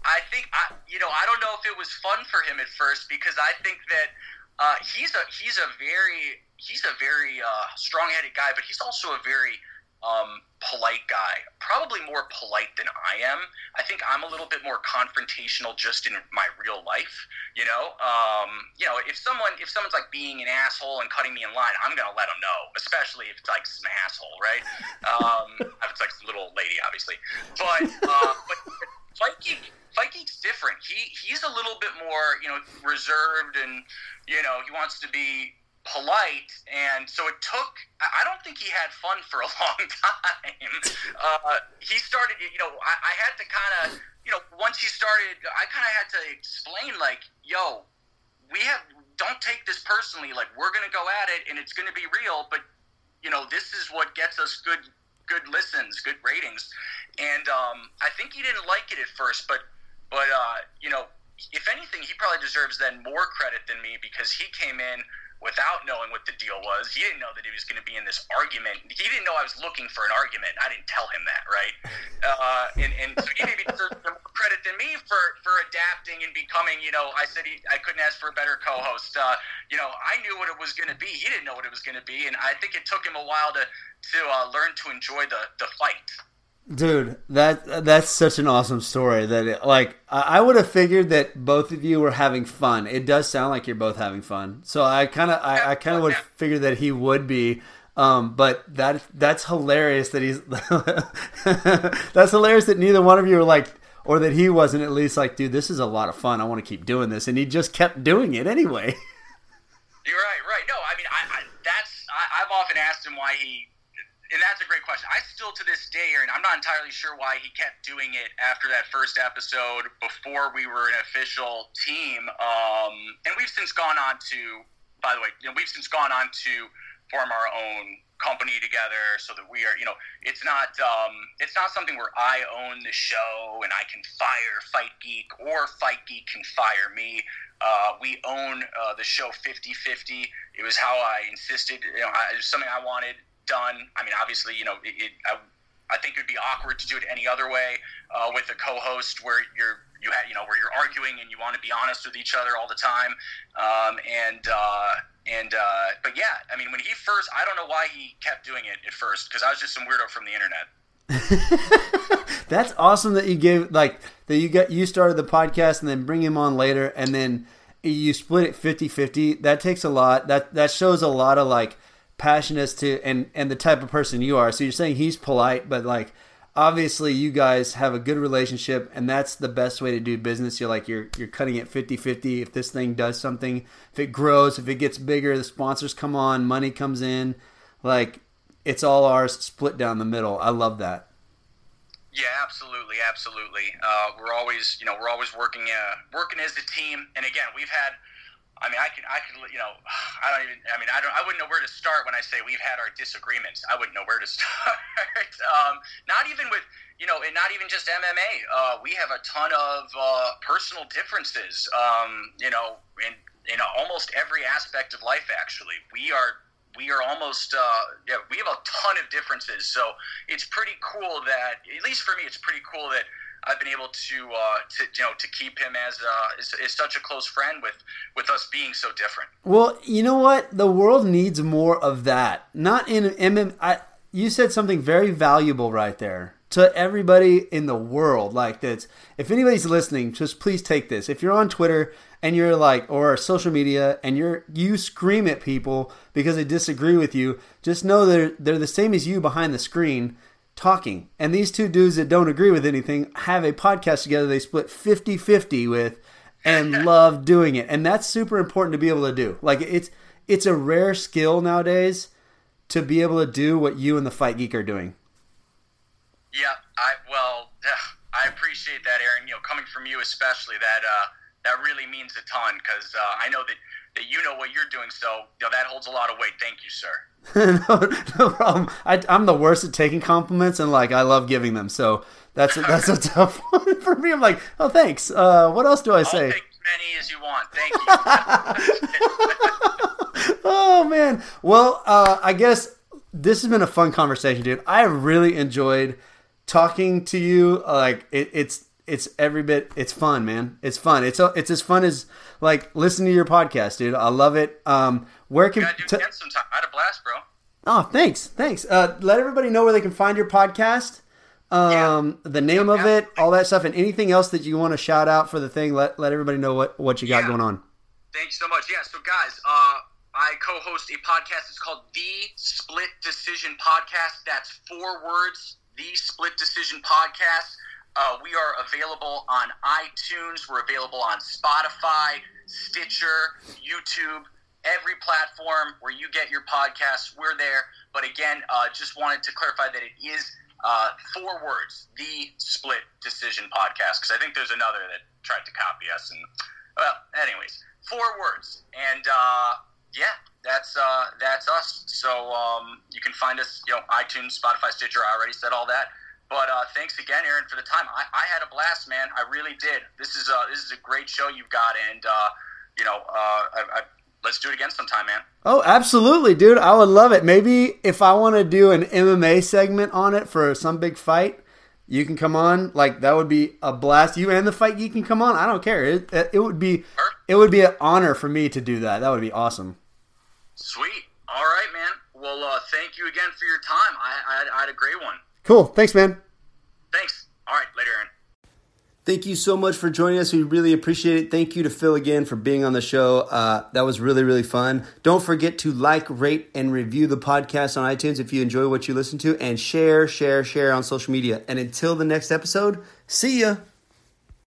I think I, you know, I don't know if it was fun for him at first because I think that uh, he's a he's a very he's a very uh, strong-headed guy, but he's also a very um, polite guy, probably more polite than I am. I think I'm a little bit more confrontational just in my real life. You know, um, you know, if someone if someone's like being an asshole and cutting me in line, I'm gonna let them know, especially if it's like some asshole, right? Um, if it's like some little lady, obviously. But uh, but Fight Geek's different. He he's a little bit more you know reserved and you know he wants to be polite, and so it took. I don't think he had fun for a long time. Uh, he started, you know, I, I had to kind of, you know, once he started, I kind of had to explain, like, yo, we have, don't take this personally. Like, we're gonna go at it, and it's gonna be real, but you know, this is what gets us good, good listens, good ratings, and um, I think he didn't like it at first, but, but uh, you know, if anything, he probably deserves then more credit than me because he came in without knowing what the deal was. He didn't know that he was going to be in this argument. He didn't know I was looking for an argument. I didn't tell him that, right? Uh, and, and so he maybe deserves more credit than me for, for adapting and becoming, you know, I said he, I couldn't ask for a better co-host. Uh, you know, I knew what it was going to be. He didn't know what it was going to be. And I think it took him a while to, to uh, learn to enjoy the, the fight. Dude, that that's such an awesome story. That it, like I would have figured that both of you were having fun. It does sound like you're both having fun. So I kind of I, I kind of would figure that he would be. Um, but that that's hilarious that he's that's hilarious that neither one of you are like or that he wasn't at least like, dude, this is a lot of fun. I want to keep doing this, and he just kept doing it anyway. You're right, right. No, I mean, I, I that's I, I've often asked him why he that's a great question. I still to this day, and I'm not entirely sure why he kept doing it after that first episode before we were an official team. Um, and we've since gone on to, by the way, you know, we've since gone on to form our own company together so that we are you know it's not um, it's not something where i own the show and i can fire fight geek or fight geek can fire me uh, we own uh, the show 50-50 it was how i insisted you know I, it was something i wanted done. I mean, obviously, you know, it, it, I, I, think it would be awkward to do it any other way uh, with a co-host where you're you have you know where you're arguing and you want to be honest with each other all the time. Um, and uh, and uh, but yeah, I mean, when he first, I don't know why he kept doing it at first because I was just some weirdo from the internet. That's awesome that you gave like that you got you started the podcast and then bring him on later and then you split it 50-50. That takes a lot. That that shows a lot of like passion as to and and the type of person you are. So you're saying he's polite, but like obviously you guys have a good relationship and that's the best way to do business. You're like you're you're cutting it 50-50 if this thing does something if it grows if it gets bigger the sponsors come on money comes in. Like it's all ours split down the middle. I love that. Yeah absolutely absolutely. Uh, we're always you know we're always working uh, working as a team. And again we've had I mean, I can, I can, you know, I don't even. I mean, I don't. I wouldn't know where to start when I say we've had our disagreements. I wouldn't know where to start. um, not even with, you know, and not even just MMA. Uh, we have a ton of uh, personal differences. Um, you know, in in almost every aspect of life. Actually, we are we are almost uh, yeah we have a ton of differences so it's pretty cool that at least for me it's pretty cool that I've been able to uh, to you know to keep him as, uh, as such a close friend with with us being so different. Well, you know what? The world needs more of that. Not in MM. I, you said something very valuable right there to everybody in the world. Like this, if anybody's listening, just please take this. If you're on Twitter and you're like, or social media, and you're you scream at people because they disagree with you, just know they're they're the same as you behind the screen talking. And these two dudes that don't agree with anything have a podcast together they split 50 50 with and love doing it. And that's super important to be able to do. Like it's it's a rare skill nowadays to be able to do what you and the Fight Geek are doing. Yeah, I well, I appreciate that, Aaron. You know, coming from you especially, that uh, that really means a ton because uh, I know that that you know what you're doing. So you know, that holds a lot of weight. Thank you, sir. no, no problem. I, am the worst at taking compliments, and like I love giving them. So that's a, that's a tough one for me. I'm like, oh, thanks. Uh, what else do I say? I'll take as many as you want. Thank you. oh man. Well, uh, I guess this has been a fun conversation, dude. I really enjoyed talking to you. Like it, it's it's every bit it's fun man it's fun it's it's as fun as like listening to your podcast dude i love it um where can do t- sometime. i had a blast bro oh thanks thanks uh let everybody know where they can find your podcast um yeah. the name yeah. of it all that stuff and anything else that you want to shout out for the thing let let everybody know what what you got yeah. going on thank you so much yeah so guys uh I co-host a podcast. It's called The Split Decision Podcast. That's four words. The Split Decision Podcast. Uh, we are available on iTunes. We're available on Spotify, Stitcher, YouTube, every platform where you get your podcasts. We're there. But again, uh, just wanted to clarify that it is uh, four words: the Split Decision Podcast. Because I think there's another that tried to copy us. And well, anyways, four words. And uh, yeah, that's uh, that's us. So um, you can find us, you know, iTunes, Spotify, Stitcher. I already said all that. But uh, thanks again, Aaron, for the time. I, I, had a blast, man. I really did. This is a, this is a great show you've got, and uh, you know, uh, I, I, let's do it again sometime, man. Oh, absolutely, dude. I would love it. Maybe if I want to do an MMA segment on it for some big fight, you can come on. Like that would be a blast. You and the fight geek can come on. I don't care. It, it would be it would be an honor for me to do that. That would be awesome. Sweet. All right, man. Well, uh, thank you again for your time. I, I, I had a great one. Cool. Thanks, man. Thanks. All right. Later, Aaron. Thank you so much for joining us. We really appreciate it. Thank you to Phil again for being on the show. Uh, that was really, really fun. Don't forget to like, rate, and review the podcast on iTunes if you enjoy what you listen to, and share, share, share on social media. And until the next episode, see ya.